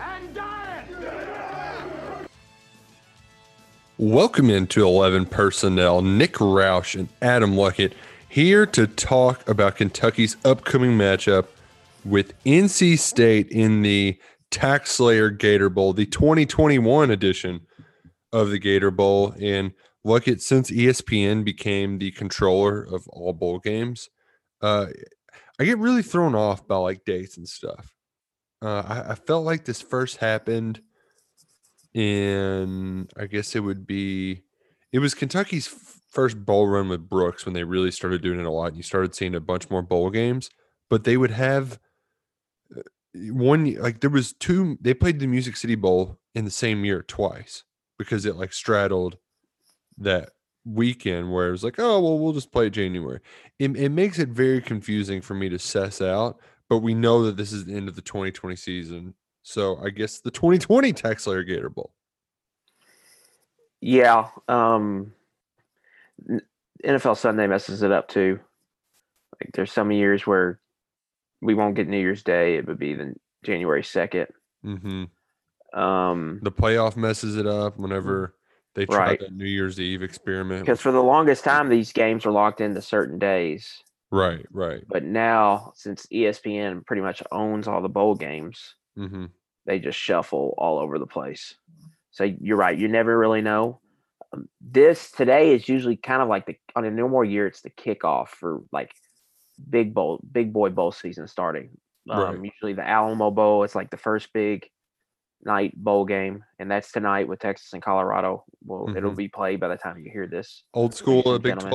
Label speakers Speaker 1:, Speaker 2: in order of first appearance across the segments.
Speaker 1: And dying.
Speaker 2: Welcome into 11 Personnel. Nick Roush and Adam Luckett here to talk about Kentucky's upcoming matchup with NC State in the Tax Slayer Gator Bowl, the 2021 edition of the Gator Bowl. And Luckett, since ESPN became the controller of all bowl games, uh, I get really thrown off by like dates and stuff. Uh, I, I felt like this first happened in I guess it would be it was Kentucky's first bowl run with Brooks when they really started doing it a lot and you started seeing a bunch more bowl games but they would have uh, one like there was two they played the Music City Bowl in the same year twice because it like straddled that weekend where it was like oh well we'll just play January. It, it makes it very confusing for me to suss out but we know that this is the end of the 2020 season so I guess the 2020 Tax Slayer Gator Bowl.
Speaker 3: Yeah. Um, NFL Sunday messes it up too. Like there's some years where we won't get New Year's Day. It would be the January 2nd.
Speaker 2: Mm-hmm.
Speaker 3: Um,
Speaker 2: The playoff messes it up whenever they try
Speaker 3: Right.
Speaker 2: that New Year's Eve experiment.
Speaker 3: because for the longest time, these games are locked into certain days.
Speaker 2: Right, right.
Speaker 3: But now, since ESPN pretty much owns all the bowl games,
Speaker 2: Mm-hmm.
Speaker 3: they just shuffle all over the place. So you're right. You never really know. Um, this today is usually kind of like the on a normal year. It's the kickoff for like big bowl, big boy bowl season starting. Um,
Speaker 2: Right.
Speaker 3: Usually the Alamo Bowl. It's like the first big night bowl game, and that's tonight with Texas and Colorado. Well, it'll
Speaker 2: Mhm.
Speaker 3: be played by the time you hear this.
Speaker 2: Old school uh, Big
Speaker 3: gentlemen.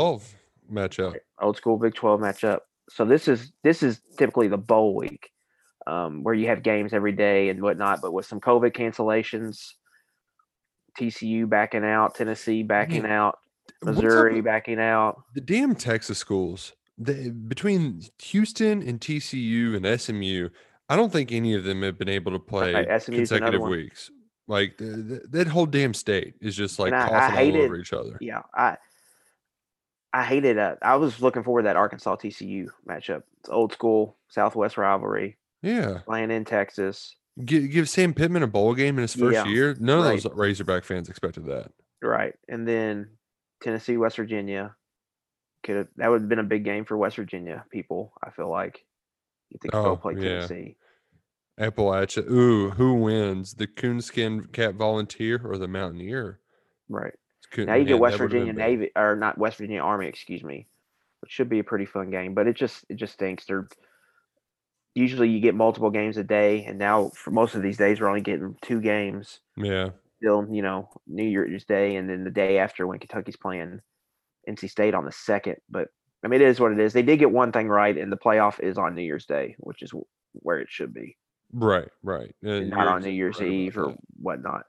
Speaker 2: 12 matchup.
Speaker 3: old school Big 12 matchup. So this is this is typically the bowl week, um, where you have games every day and whatnot. But with some COVID cancellations, TCU backing out, Tennessee backing out, Missouri backing out.
Speaker 2: the damn Texas schools? They, between Houston and TCU and SMU, I don't think any of them have been able to play
Speaker 3: Right, SMU 's another
Speaker 2: consecutive weeks. Like th- th- that whole damn state is just like
Speaker 3: And I- I
Speaker 2: coughing all over each other.
Speaker 3: Yeah, I I hated it. I was looking forward to that Arkansas TCU matchup. It's old school Southwest rivalry
Speaker 2: Yeah.
Speaker 3: playing in Texas.
Speaker 2: Give, give Sam Pittman a bowl game in his first
Speaker 3: Yeah,
Speaker 2: year. None of those Razorback fans expected that.
Speaker 3: Right. And then Tennessee, West Virginia. Could have that would have been a big game for West Virginia people, I feel like. You think
Speaker 2: Oh,
Speaker 3: go play
Speaker 2: yeah.
Speaker 3: Tennessee.
Speaker 2: Appalachia. Ooh, who wins? The coonskin cat volunteer or the mountaineer?
Speaker 3: Right.
Speaker 2: Coon-
Speaker 3: Now you get West
Speaker 2: that would've been
Speaker 3: Virginia. Navy or not West Virginia Army, excuse me. Which should be a pretty fun game. But it just it just stinks. They're usually you get multiple games a day, and now for most of these days we're only getting two games.
Speaker 2: Yeah.
Speaker 3: Still, you know, New Year's Day and then the day after when Kentucky's playing NC State on the second. But I mean, it is what it is. They did get one thing right, and the playoff is on New Year's Day, which is where it should be,
Speaker 2: Right, right. Uh,
Speaker 3: not on New Year's
Speaker 2: right
Speaker 3: Eve or whatnot.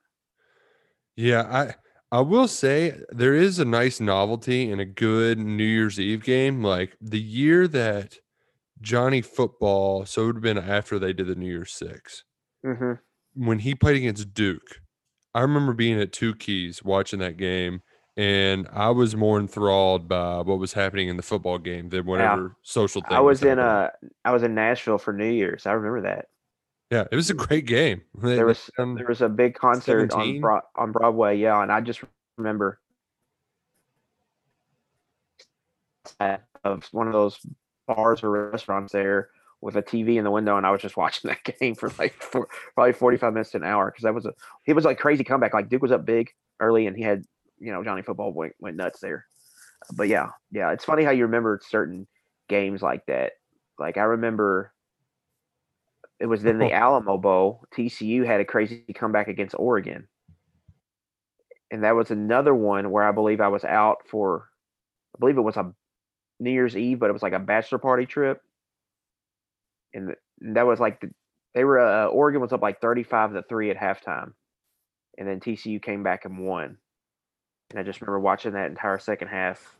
Speaker 2: Yeah, I I will say there is a nice novelty in a good New Year's Eve game. Like the year that Johnny Football, so it would have been after they did the New Year's Six.
Speaker 3: hmm
Speaker 2: when he played against Duke, I remember being at Two Keys watching that game, and I was more enthralled by what was happening in the football game than whatever social thing.
Speaker 3: I was in
Speaker 2: happening.
Speaker 3: uh was in Nashville for New Year's. I remember that.
Speaker 2: Yeah, it was a mm. great game. They-
Speaker 3: There was
Speaker 2: done-
Speaker 3: there was a big concert on Bro- on Broadway, yeah, and I just remember of one of those bars or restaurants there with a TV in the window, and I was just watching that game for like for, probably forty five minutes to an hour because that was a it was like crazy comeback. Like Duke was up big early, and he had you know Johnny Football went went nuts there. But yeah, yeah, it's funny how you remember certain games like that. Like I remember it was then the Alamo Bowl. TCU had a crazy comeback against Oregon. And that was another one where I believe I was out for, I believe it was a New Year's Eve, but it was like a bachelor party trip. And, th- and that was like the, They were uh, Oregon was up like thirty-five to three at halftime, and then TCU came back and won. And I just remember watching that entire second half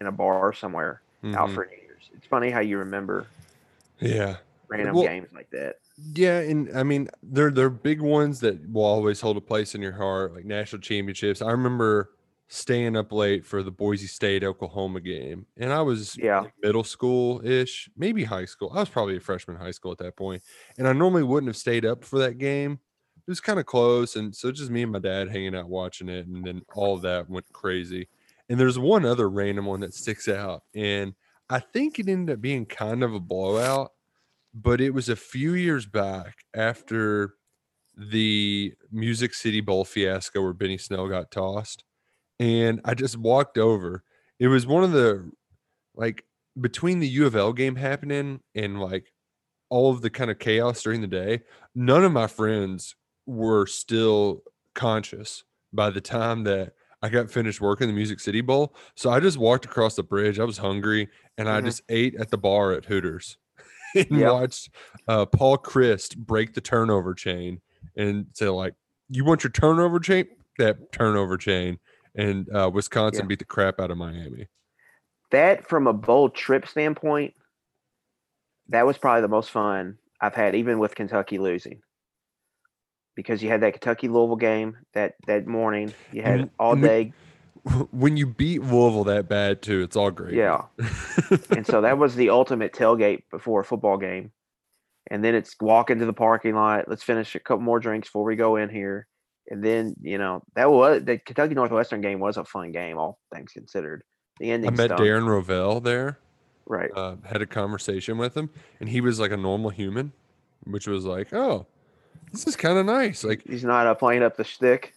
Speaker 3: in a bar somewhere out
Speaker 2: Mhm.
Speaker 3: for New Year's. It's funny how you remember
Speaker 2: Yeah.
Speaker 3: Random
Speaker 2: Well-
Speaker 3: games like that.
Speaker 2: Yeah, and I mean they're they're big ones that will always hold a place in your heart, like national championships. I remember staying up late for the Boise State Oklahoma game, and I was
Speaker 3: Yeah.
Speaker 2: middle school ish, maybe high school. I was probably a freshman in high school at that point, and I normally wouldn't have stayed up for that game. It was kind of close, and so just me and my dad hanging out watching it, and then all that went crazy. And there's one other random one that sticks out, and I think it ended up being kind of a blowout but it was a few years back after the Music City Bowl fiasco where Benny Snell got tossed. And I just walked over. It was one of the like between the U of L game happening and like all of the kind of chaos during the day, none of my friends were still conscious by the time that I got finished working the Music City Bowl. So I just walked across the bridge. I was hungry and I
Speaker 3: Mhm.
Speaker 2: just ate at the bar at Hooters and
Speaker 3: Yeah.
Speaker 2: watched uh, Paul Chryst break the turnover chain and say, like, you want your turnover chain? That turnover chain. And uh, Wisconsin
Speaker 3: Yeah.
Speaker 2: beat the crap out of Miami.
Speaker 3: That from a bowl trip standpoint, that was probably the most fun I've had, even with Kentucky losing. Because you had that Kentucky Louisville game that that morning, you had all day,
Speaker 2: When you beat Louisville that bad, too, it's all great.
Speaker 3: yeah. and so that was the ultimate tailgate before a football game. And then it's walk into the parking lot. Let's finish a couple more drinks before we go in here. And then you know that was the Kentucky Northwestern game was a fun game, all things considered. The ending I
Speaker 2: met
Speaker 3: stunk.
Speaker 2: Darren Rovell there.
Speaker 3: Right.
Speaker 2: uh, had a conversation with him, and he was like a normal human, which was like, oh, this is kind of nice. Like,
Speaker 3: He's not uh, playing up the stick.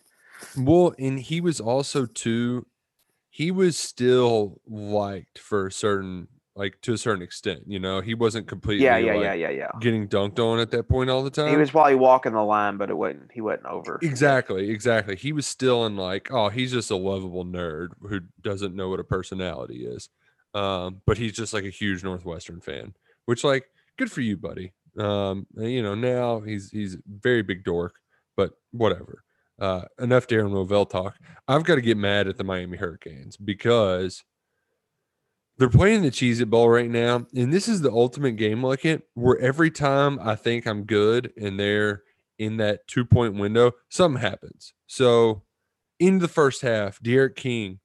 Speaker 2: Well, and he was also too, he was still liked for a certain, like to a certain extent. You know, he wasn't completely,
Speaker 3: Yeah, yeah,
Speaker 2: like,
Speaker 3: yeah, yeah, yeah.
Speaker 2: getting dunked on at that point all the time.
Speaker 3: He was probably walking the line, but it wasn't. He wasn't over.
Speaker 2: Exactly, exactly. He was still in like, oh, he's just a lovable nerd who doesn't know what a personality is. Um, but he's just like a huge Northwestern fan, which like good for you, buddy. Um, and, you know, now he's he's very big dork, but whatever. Uh, enough Darren Rovell talk. I've got to get mad at the Miami Hurricanes because they're playing the Cheez It Bowl right now, and this is the ultimate game like it, where every time I think I'm good and they're in that two point window, something happens. So in the first half, D'Eriq King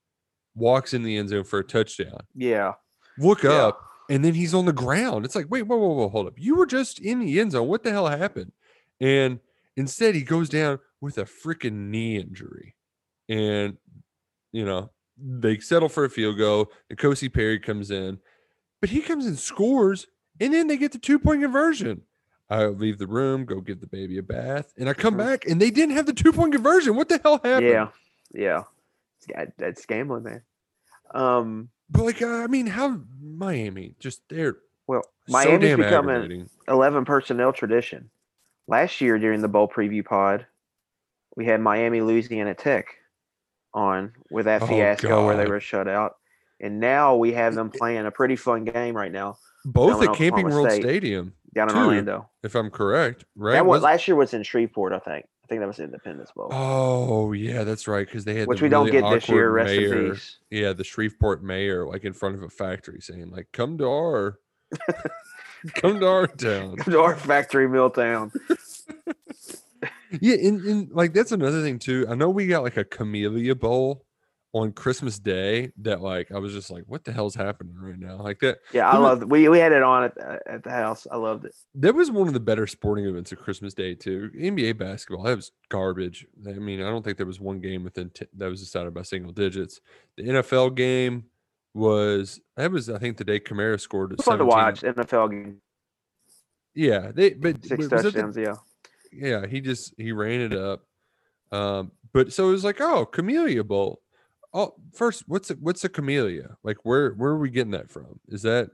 Speaker 2: walks in the end zone for a touchdown.
Speaker 3: Yeah.
Speaker 2: Look
Speaker 3: Yeah.
Speaker 2: up, and then he's on the ground. It's like, wait, whoa, whoa, whoa, hold up. You were just in the end zone. What the hell happened? And instead, he goes down with a freaking knee injury. And, you know, they settle for a field goal. N'Kosi Perry comes in, but he comes and scores, and then they get the two point conversion. I leave the room, go give the baby a bath, and I come
Speaker 3: Mhm.
Speaker 2: back, and they didn't have the two point conversion. What the hell happened?
Speaker 3: Yeah. Yeah. That's gambling, man. Um.
Speaker 2: But like, uh, I mean, how Miami just they're
Speaker 3: Well,
Speaker 2: so
Speaker 3: Miami's
Speaker 2: damn
Speaker 3: becoming 11 personnel tradition. Last year during the bowl preview pod, we had Miami Louisiana Tech on with that
Speaker 2: Oh,
Speaker 3: fiasco where they were shut out. And now we have them playing a pretty fun game right now
Speaker 2: Both at Camping World
Speaker 3: State.
Speaker 2: Stadium,
Speaker 3: down in
Speaker 2: Two.
Speaker 3: Orlando.
Speaker 2: if I'm correct, right?
Speaker 3: That was, last year was in Shreveport, I think. I think that was Independence Bowl,
Speaker 2: oh yeah, that's right. Because they had
Speaker 3: which
Speaker 2: the
Speaker 3: we don't get this year. Rest
Speaker 2: mayor,
Speaker 3: in peace.
Speaker 2: Yeah, the Shreveport mayor, like in front of a factory, saying like, "Come to our, come to our town."
Speaker 3: Come to our factory mill town.
Speaker 2: Yeah, and, and like that's another thing too. I know we got like a Camellia Bowl on Christmas Day that like I was just like, what the hell's happening right now? Like that
Speaker 3: Yeah, I love. We we had it on at the, at the house. I loved it.
Speaker 2: that was one of the better sporting events of Christmas Day too. NBA basketball that was garbage. I mean, I don't think there was one game within t- that was decided by single digits. The NFL game was that was I think the day Kamara scored at
Speaker 3: Fun to watch NFL game.
Speaker 2: Yeah, they but
Speaker 3: Six
Speaker 2: was that the-
Speaker 3: touchdowns. yeah.
Speaker 2: yeah, he just he ran it up. Um, but so it was like, oh, Camellia Bowl. Oh, first, what's a, what's a camellia? Like, where where are we getting that from? Is that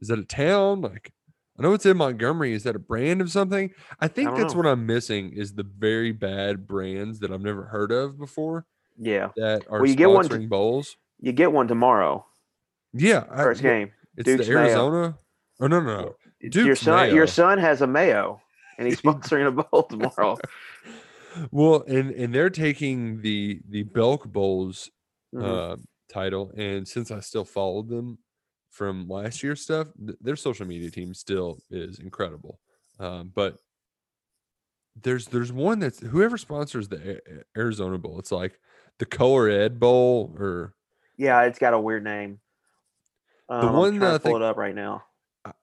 Speaker 2: is that a town? Like, I know it's in Montgomery. Is that a brand of something? I think
Speaker 3: don't
Speaker 2: that's
Speaker 3: know.
Speaker 2: what I'm missing is the very bad brands that I've never heard of before
Speaker 3: Yeah.
Speaker 2: that are
Speaker 3: Well, you get one to-
Speaker 2: bowls.
Speaker 3: You get one tomorrow.
Speaker 2: Yeah,
Speaker 3: First
Speaker 2: yeah,
Speaker 3: game.
Speaker 2: It's
Speaker 3: Duke's
Speaker 2: the
Speaker 3: Mayo.
Speaker 2: Arizona. Oh no, no, no.
Speaker 3: your son
Speaker 2: Mayo.
Speaker 3: your son has a mayo. and he's sponsoring a bowl tomorrow.
Speaker 2: Well, and and they're taking the the Belk Bowls
Speaker 3: Mhm.
Speaker 2: uh, title, and since I still followed them from last year's stuff, th- their social media team still is incredible. Um, but there's there's one that's whoever sponsors the Arizona Bowl. It's like the Color Ed Bowl, or
Speaker 3: yeah, it's got a weird name. Um,
Speaker 2: one
Speaker 3: I'm
Speaker 2: that I
Speaker 3: to pull
Speaker 2: think-
Speaker 3: it up right now.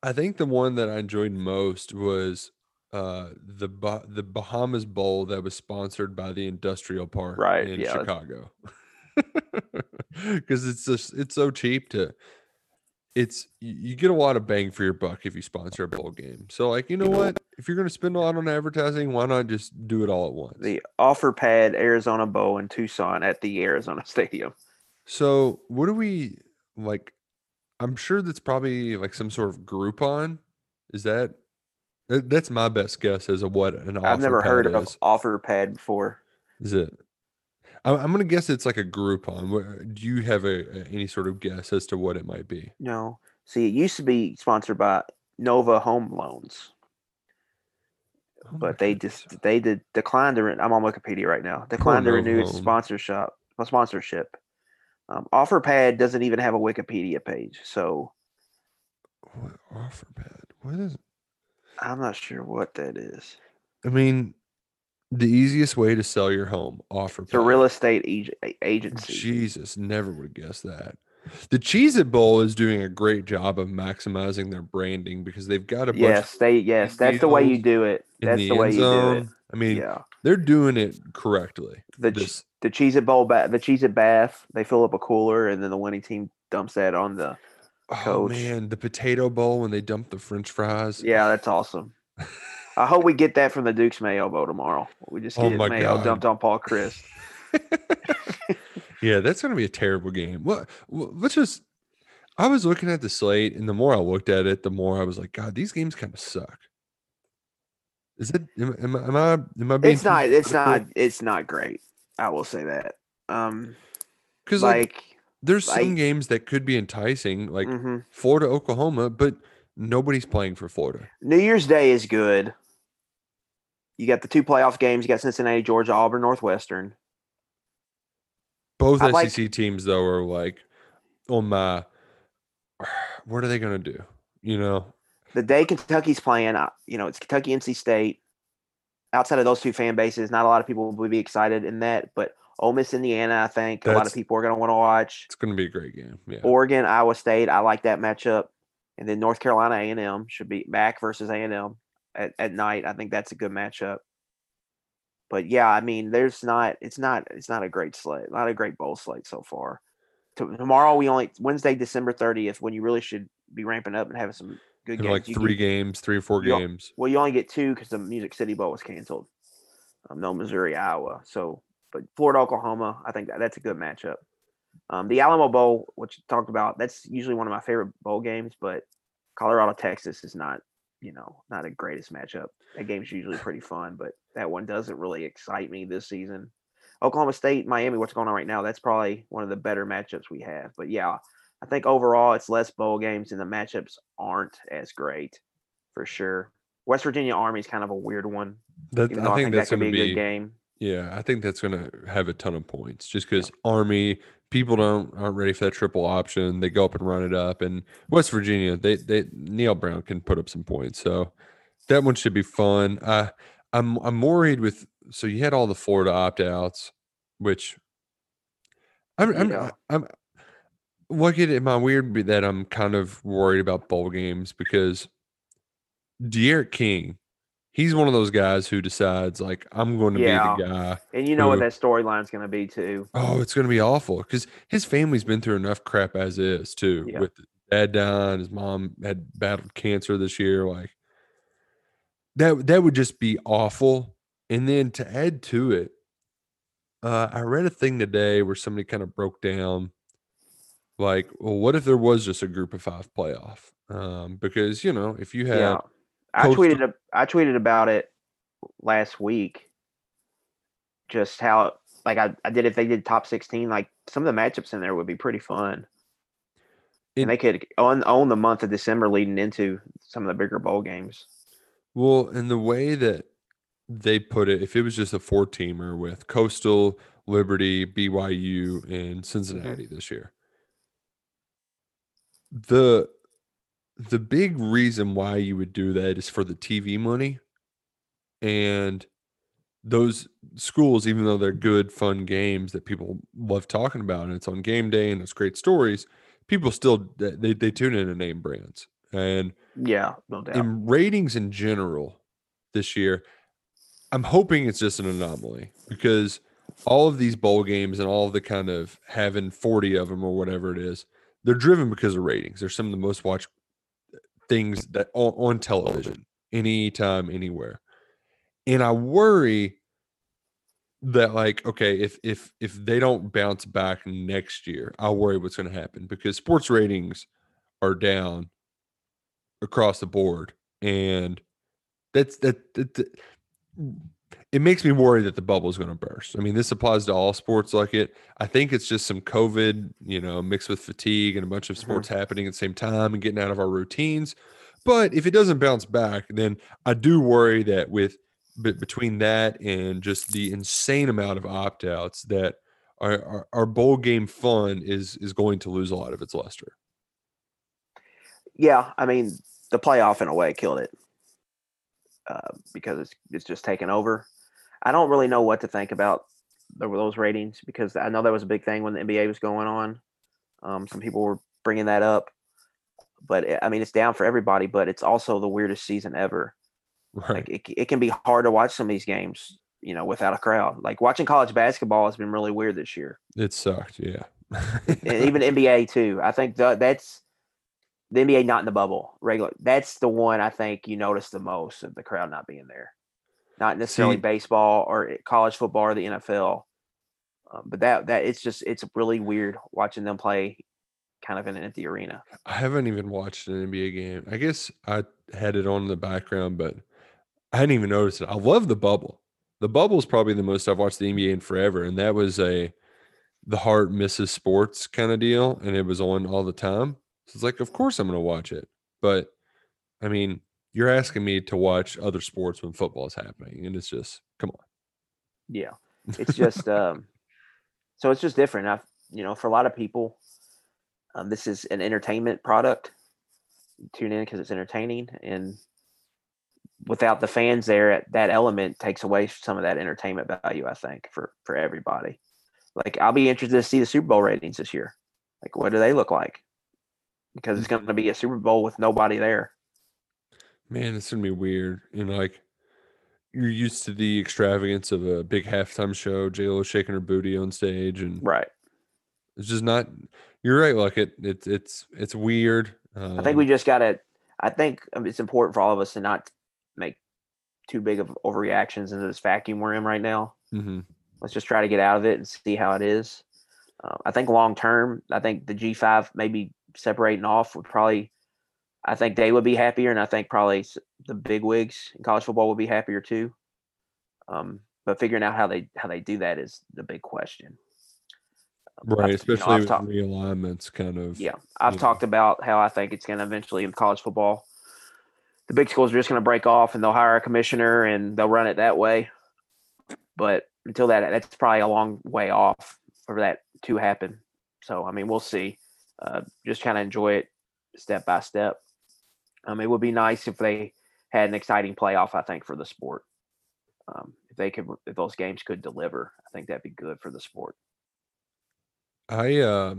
Speaker 2: I- think the one that I enjoyed most was uh the bah- the Bahamas Bowl that was sponsored by the Industrial Park
Speaker 3: Right,
Speaker 2: in
Speaker 3: yeah.
Speaker 2: Chicago. Because it's just it's so cheap to it's you get a lot of bang for your buck if you sponsor a bowl game. So like you know what? If you're gonna spend a lot on advertising, why not just do it all at once?
Speaker 3: The Offer Pad Arizona Bowl in Tucson at the Arizona Stadium.
Speaker 2: So what do we like? I'm sure that's probably like some sort of Groupon. Is that that- that's my best guess as of what an offer
Speaker 3: I've never heard
Speaker 2: pad
Speaker 3: of
Speaker 2: is.
Speaker 3: Offer Pad before.
Speaker 2: Is it? I'm, gonna guess it's like a Groupon. Do you have a, any sort of guess as to what it might be?
Speaker 3: No. See, it used to be sponsored by Nova Home Loans,
Speaker 2: Oh
Speaker 3: but they just they did declined to. I'm on Wikipedia right now. Declined to
Speaker 2: Nova
Speaker 3: renew its sponsorship. Sponsorship. Um, OfferPad doesn't even have a Wikipedia page, so
Speaker 2: What offer pad? What is?
Speaker 3: I'm not sure what that is.
Speaker 2: I mean, the easiest way to sell your home offer. Pad.
Speaker 3: real estate ag- agency.
Speaker 2: Jesus, never would have guessed that. The Cheez It Bowl is doing a great job of maximizing their branding because they've got a bunch
Speaker 3: Yes, they yes, that's the way you do it. That's
Speaker 2: the,
Speaker 3: the, way you do it.
Speaker 2: I mean,
Speaker 3: Yeah.
Speaker 2: they're doing it correctly.
Speaker 3: The
Speaker 2: This,
Speaker 3: the Cheez It Bowl ba- the Cheez It bath, they fill up a cooler and then the winning team dumps that on the
Speaker 2: oh
Speaker 3: coach.
Speaker 2: man, the potato bowl when they dump the French fries.
Speaker 3: Yeah, that's awesome. I hope we get that from the Duke's Mayo Bowl tomorrow. We just
Speaker 2: Oh
Speaker 3: get
Speaker 2: my
Speaker 3: Mayo
Speaker 2: God.
Speaker 3: dumped on Paul Chryst.
Speaker 2: yeah, that's gonna be a terrible game. What? Let's just. I was looking at the slate, and the more I looked at it, the more I was like, God, these games kind of suck. Is it? Am, am, I- am I? Am I being?
Speaker 3: It's not it's not it's not great. I will say that. Um
Speaker 2: because like,
Speaker 3: like,
Speaker 2: there's some games that could be enticing, like
Speaker 3: mhm.
Speaker 2: Florida, Oklahoma, but nobody's playing for Florida.
Speaker 3: New Year's Day is good. You got the two playoff games. You got Cincinnati, Georgia, Auburn, Northwestern.
Speaker 2: Both
Speaker 3: I like-
Speaker 2: SEC teams though are like on my. What are they gonna do? You know,
Speaker 3: The day Kentucky's playing, uh, you know, it's Kentucky, NC State. Outside of those two fan bases, not a lot of people will be excited in that. But Ole Miss, Indiana, I think a lot of people are going to want to watch.
Speaker 2: it's gonna be a great game. Yeah.
Speaker 3: Oregon, Iowa State, I like that matchup. And then North Carolina A and M should be back versus A and M at, at night. I think that's a good matchup. But yeah, I mean, there's not. It's not. It's not a great slate. Not a great bowl slate so far. Tomorrow we only Wednesday, December thirtieth, when you really should be ramping up and having some good games.
Speaker 2: like three
Speaker 3: get-
Speaker 2: games, three or four games.
Speaker 3: well, you only get two because the Music City Bowl was canceled. Um, no Missouri, Iowa. So, but Florida, Oklahoma, I think that, that's a good matchup. Um, the Alamo Bowl, which you talked about, that's usually one of my favorite bowl games. But Colorado, Texas is not, you know, not a greatest matchup. That game's usually pretty fun, but that one doesn't really excite me this season. Oklahoma State, Miami, what's going on right now? That's probably one of the better matchups we have. But yeah, I think overall it's less bowl games and the matchups aren't as great for sure. West Virginia Army is kind of a weird one.
Speaker 2: That,
Speaker 3: Even though
Speaker 2: I think that's
Speaker 3: could
Speaker 2: gonna
Speaker 3: be a good game.
Speaker 2: Yeah, I think that's gonna have a ton of points just because Army people don't aren't ready for that triple option. They go up and run it up, and West Virginia they they Neal Brown can put up some points, so that one should be fun. I I'm I'm worried with so you had all the Florida opt outs, which I'm I'm
Speaker 3: Yeah.
Speaker 2: I'm look at it. My weird be that I'm kind of worried about bowl games because D'Eriq King. He's one of those guys who decides like I'm going to
Speaker 3: Yeah.
Speaker 2: be the guy
Speaker 3: And you know what that storyline's going to be too.
Speaker 2: Oh, it's gonna be awful because his family's been through enough crap as is too.
Speaker 3: Yeah.
Speaker 2: With dad dying, his mom had battled cancer this year. Like that, that would just be awful. And then to add to it, uh, I read a thing today where somebody kind of broke down, like, well, what if there was just a group of five playoff? Um, because you know, if you had,
Speaker 3: Yeah. I
Speaker 2: Coastal-
Speaker 3: tweeted a- I tweeted about it last week. Just how like I, I did if they did top 16 like some of the matchups in there would be pretty fun.
Speaker 2: And-
Speaker 3: and they could own, own the month of December leading into some of the bigger bowl games.
Speaker 2: Well, and the way that they put it, if it was just a four teamer with Coastal, Liberty, BYU, and Cincinnati this year, the the big reason why you would do that is for the TV money. And those schools, even though they're good, fun games that people love talking about, and it's on game day and it's great stories, people still they, they tune in to name brands. And
Speaker 3: Yeah, no doubt.
Speaker 2: in ratings in general this year, I'm hoping it's just an anomaly because all of these bowl games and all of the kind of having 40 of them or whatever it is, they're driven because of ratings. They're some of the most watched things that on, on television anytime, anywhere. And I worry that like okay if if if they don't bounce back next year i'll worry what's going to happen because sports ratings are down across the board and that's that, that, that it makes me worry that the bubble is going to burst i mean this applies to all sports like it i think it's just some covid you know mixed with fatigue and a bunch of sports happening at the same time and getting out of our routines but if it doesn't bounce back then i do worry that with but between that and just the insane amount of opt outs that our, our, our bowl game fun is is going to lose a lot of its luster.
Speaker 3: yeah, I mean, the playoff in a way killed it uh, because it's it's just taken over. I don't really know what to think about the, those ratings because I know that was a big thing when the NBA was going on. Um, some people were bringing that up, but it, I mean, it's down for everybody. But it's also the weirdest season ever.
Speaker 2: Right.
Speaker 3: Like it, it can be hard to watch some of these games, you know, without a crowd. Like watching college basketball has been really weird this year.
Speaker 2: It sucked. Yeah.
Speaker 3: and even NBA too. I think the, that's the NBA not in the bubble regular. That's the one I think you notice the most of the crowd not being there. Not necessarily
Speaker 2: See-
Speaker 3: baseball or college football or the NFL, um, but that that it's just it's really weird watching them play kind of in an empty arena.
Speaker 2: I haven't even watched an NBA game. I guess I had it on in the background, but I hadn't even noticed it. I love the bubble. The bubble is probably the most I've watched the NBA in forever, and that was a the heart misses sports kind of deal, and it was on all the time. So it's like, of course I'm going to watch it. But I mean, you're asking me to watch other sports when football is happening, and it's just come on.
Speaker 3: Yeah, it's just um, so it's just different. I, you know, for a lot of people, um, this is an entertainment product. Tune in because it's entertaining, and without the fans there, that element takes away some of that entertainment value. I think for for everybody. Like I'll be interested to see the Super Bowl ratings this year. Like, what do they look like? Because it's going to be a Super Bowl with nobody there.
Speaker 2: Man, it's gonna be weird. You know, like you're used to the extravagance of a big halftime show, J Lo shaking her booty on stage, and
Speaker 3: Right.
Speaker 2: it's just not. You're right. Like it, it's it's it's weird. Um,
Speaker 3: I think we just got to. I think um, it's important for all of us to not make too big of overreactions into this vacuum we're in right now.
Speaker 2: hmm
Speaker 3: Let's just try to get out of it and see how it is. Uh, I think long term, I think the G5 maybe separating off would probably. I think they would be happier, and I think probably the big wigs in college football would be happier too. Um, but figuring out how they how they do that is the big question. Um, I've-
Speaker 2: Right,
Speaker 3: you know,
Speaker 2: especially with
Speaker 3: talked-
Speaker 2: realignments, kind of.
Speaker 3: yeah, I've
Speaker 2: you know.
Speaker 3: talked about how I think it's going to eventually in college football. The big schools are just going to break off and they'll hire a commissioner and they'll run it that way. But until that, that's probably a long way off for that to happen. So I mean, we'll see. Uh, just kind of enjoy it step by step. Um, it would be nice if they had an exciting playoff. I think for the sport, um, if they could, if those games could deliver, I think that'd be good for the sport.
Speaker 2: I uh,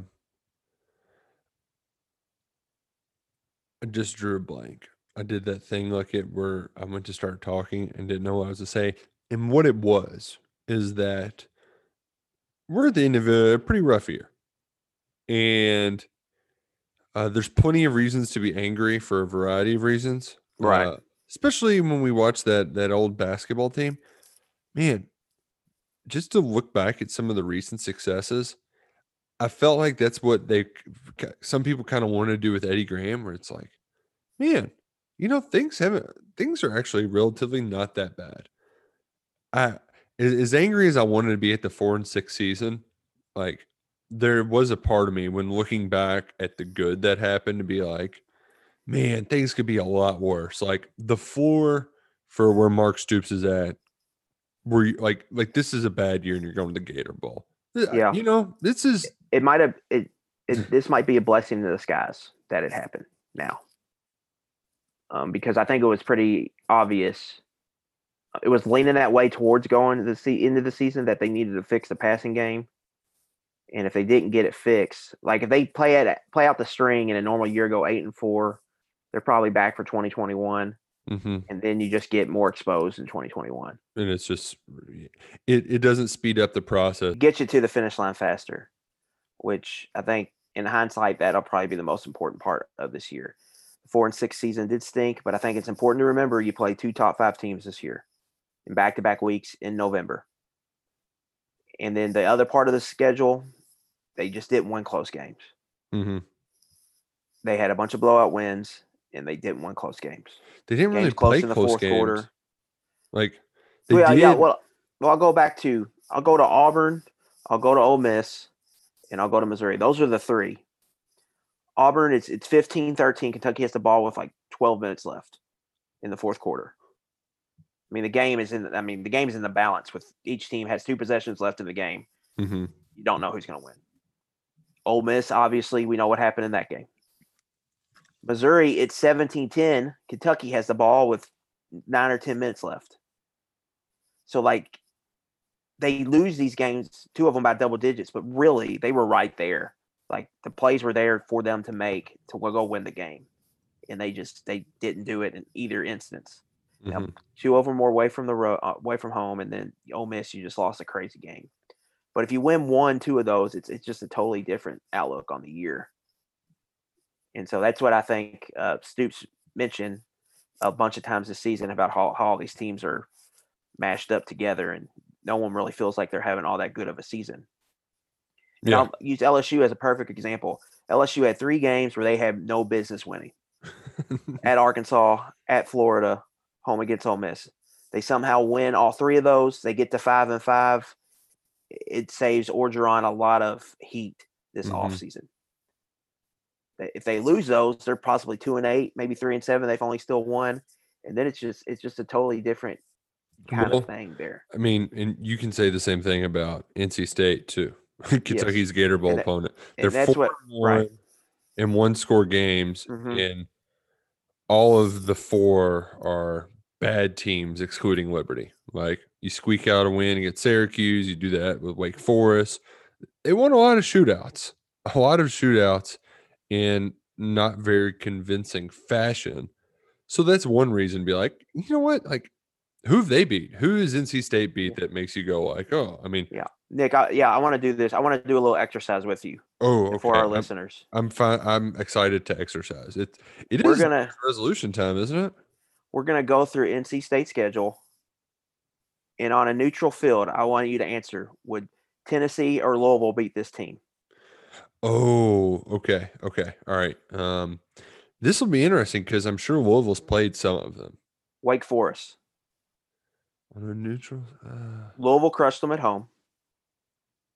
Speaker 2: I just drew a blank. I did that thing like it where I went to start talking and didn't know what I was to say. And what it was is that we're at the end of a pretty rough year. And uh, there's plenty of reasons to be angry for a variety of reasons.
Speaker 3: Right.
Speaker 2: Uh, especially when we watch that that old basketball team. Man, just to look back at some of the recent successes, I felt like that's what they some people kind of want to do with Eddie Gran, where it's like, man, you know, things haven't things are actually relatively not that bad. I as, as angry as I wanted to be at the four and six season, like there was a part of me when looking back at the good that happened to be like, man, things could be a lot worse. Like the floor for where Mark Stoops is at. Where you like like this is a bad year and you're going to the Gator Bowl.
Speaker 3: Yeah.
Speaker 2: you know this is
Speaker 3: It might have it, it. This might be a blessing in disguise that it happened now, um, because I think it was pretty obvious. It was leaning that way towards going to the se- of the season that they needed to fix the passing game, and if they didn't get it fixed, like if they play it play out the string in a normal year, go eight and four, they're probably back for twenty twenty one,
Speaker 2: mhm.
Speaker 3: and then you just get more exposed in twenty twenty one.
Speaker 2: and it's just it it doesn't speed up the process.
Speaker 3: get you to the finish line faster, which I think in hindsight that'll probably be the most important part of this year. The four and six season did stink, but I think it's important to remember you play two top five teams this year in back to back weeks in November. And then the other part of the schedule, they just didn't win close games.
Speaker 2: hmm
Speaker 3: They had a bunch of blowout wins and they didn't win close games.
Speaker 2: They didn't really
Speaker 3: close
Speaker 2: play
Speaker 3: in the
Speaker 2: close
Speaker 3: fourth
Speaker 2: games.
Speaker 3: quarter.
Speaker 2: Like they
Speaker 3: yeah,
Speaker 2: did.
Speaker 3: yeah. Well, well, I'll go back to I'll go to Auburn, I'll go to Ole Miss, and I'll go to Missouri. Those are the three. Auburn, it's it's 15-13. Kentucky has the ball with like 12 minutes left in the fourth quarter. I mean, the game is in. I mean, the game is in the balance with each team has two possessions left in the game.
Speaker 2: Mhm.
Speaker 3: You don't know who's going to win. Ole Miss, obviously, we know what happened in that game. Missouri, it's 17-10. Kentucky has the ball with nine or 10 minutes left. So, like, they lose these games, two of them by double digits, but really, they were right there. Like, the plays were there for them to make to go win the game. And they just, they didn't do it in either instance. Now,
Speaker 2: Mhm.
Speaker 3: two of them were away from the road, uh, away from home, and then Ole Miss, you just lost a crazy game. But if you win one, two of those, it's it's just a totally different outlook on the year. And so that's what I think uh, Stoops mentioned a bunch of times this season about how, how all these teams are mashed up together, and no one really feels like they're having all that good of a season. And
Speaker 2: Yeah.
Speaker 3: I'll use LSU as a perfect example. LSU had three games where they had no business winning at Arkansas, at Florida, home against Ole Miss. They somehow win all three of those. They get to five and five. It saves Orgeron a lot of heat this
Speaker 2: Mhm.
Speaker 3: offseason. If they lose those, they're possibly two and eight, maybe three and seven. They've only still won, and then it's just it's just a totally different kind
Speaker 2: Well,
Speaker 3: of thing there.
Speaker 2: I mean, and you can say the same thing about NC State too. Kentucky's Gator Bowl
Speaker 3: that-
Speaker 2: opponent. They're four
Speaker 3: what-
Speaker 2: and
Speaker 3: right.
Speaker 2: one in one score games,
Speaker 3: Mhm.
Speaker 2: and all of the four are bad teams, excluding Liberty. Like you squeak out a win against Syracuse, you do that with Wake Forest. They won a lot of shootouts, a lot of shootouts in not very convincing fashion. So that's one reason to be like, you know what? Like, who have they beat? Who is NC State beat that makes you go like, oh, I mean, yeah,
Speaker 3: Nick, I, yeah, I want to do this. I want to do a little exercise with you
Speaker 2: oh, okay.
Speaker 3: for our
Speaker 2: I'm-
Speaker 3: listeners.
Speaker 2: I'm fine. I'm excited to exercise. It it is
Speaker 3: We're gonna
Speaker 2: resolution time, isn't it?
Speaker 3: we're gonna go through NC State schedule, and on a neutral field, I want you to answer: Would Tennessee or Louisville beat this team?
Speaker 2: Oh, okay, okay, all right. Um, this will be interesting because I'm sure Louisville's played some of them
Speaker 3: Wake Forest,
Speaker 2: on a neutral. Uh,
Speaker 3: Louisville crushed them at home,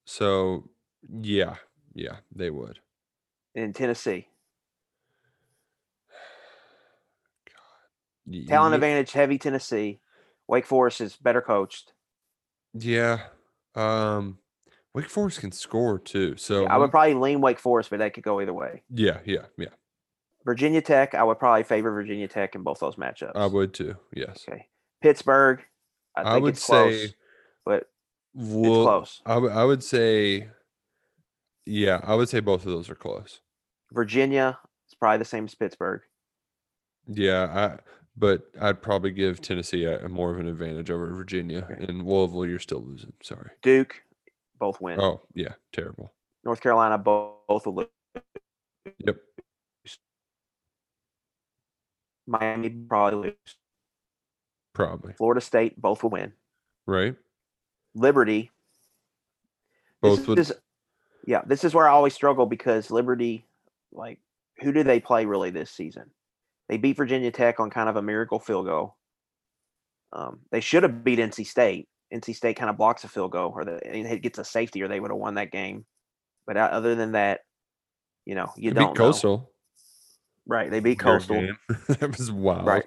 Speaker 2: so yeah, yeah, they would.
Speaker 3: In Tennessee
Speaker 2: Y-
Speaker 3: talent
Speaker 2: ye-
Speaker 3: advantage, heavy Tennessee. Wake Forest is better coached.
Speaker 2: Yeah. Um, Wake Forest can score too. So
Speaker 3: I would probably lean Wake Forest, but that could go either way.
Speaker 2: yeah, yeah, yeah.
Speaker 3: Virginia Tech, I would probably favor Virginia Tech in both those matchups.
Speaker 2: I would too. Yes.
Speaker 3: Okay, Pittsburgh, I think
Speaker 2: I would
Speaker 3: it's close,
Speaker 2: say
Speaker 3: but
Speaker 2: Lou-
Speaker 3: it's close.
Speaker 2: I would I would say yeah, I would say both of those are close.
Speaker 3: Virginia is probably the same as Pittsburgh.
Speaker 2: Yeah, I but I'd probably give Tennessee a, a more of an advantage over Virginia. And Louisville, you're still losing. Sorry.
Speaker 3: Duke, both win.
Speaker 2: Oh, yeah, terrible.
Speaker 3: North Carolina, both, both will lose.
Speaker 2: Yep.
Speaker 3: Miami probably lose.
Speaker 2: Probably.
Speaker 3: Florida State, both will win.
Speaker 2: Right?
Speaker 3: Liberty,
Speaker 2: Both
Speaker 3: this
Speaker 2: would
Speaker 3: is, yeah, this is where I always struggle because Liberty, like, who do they play really this season? They beat Virginia Tech on kind of a miracle field goal. Um, they should have beat NC State. NC State kind of blocks a field goal, or the, and it gets a safety, or they would have won that game. But other than that, you know, you
Speaker 2: They
Speaker 3: don't
Speaker 2: beat
Speaker 3: know.
Speaker 2: Coastal.
Speaker 3: Right? They beat
Speaker 2: Weird
Speaker 3: Coastal.
Speaker 2: that was wild.
Speaker 3: Right.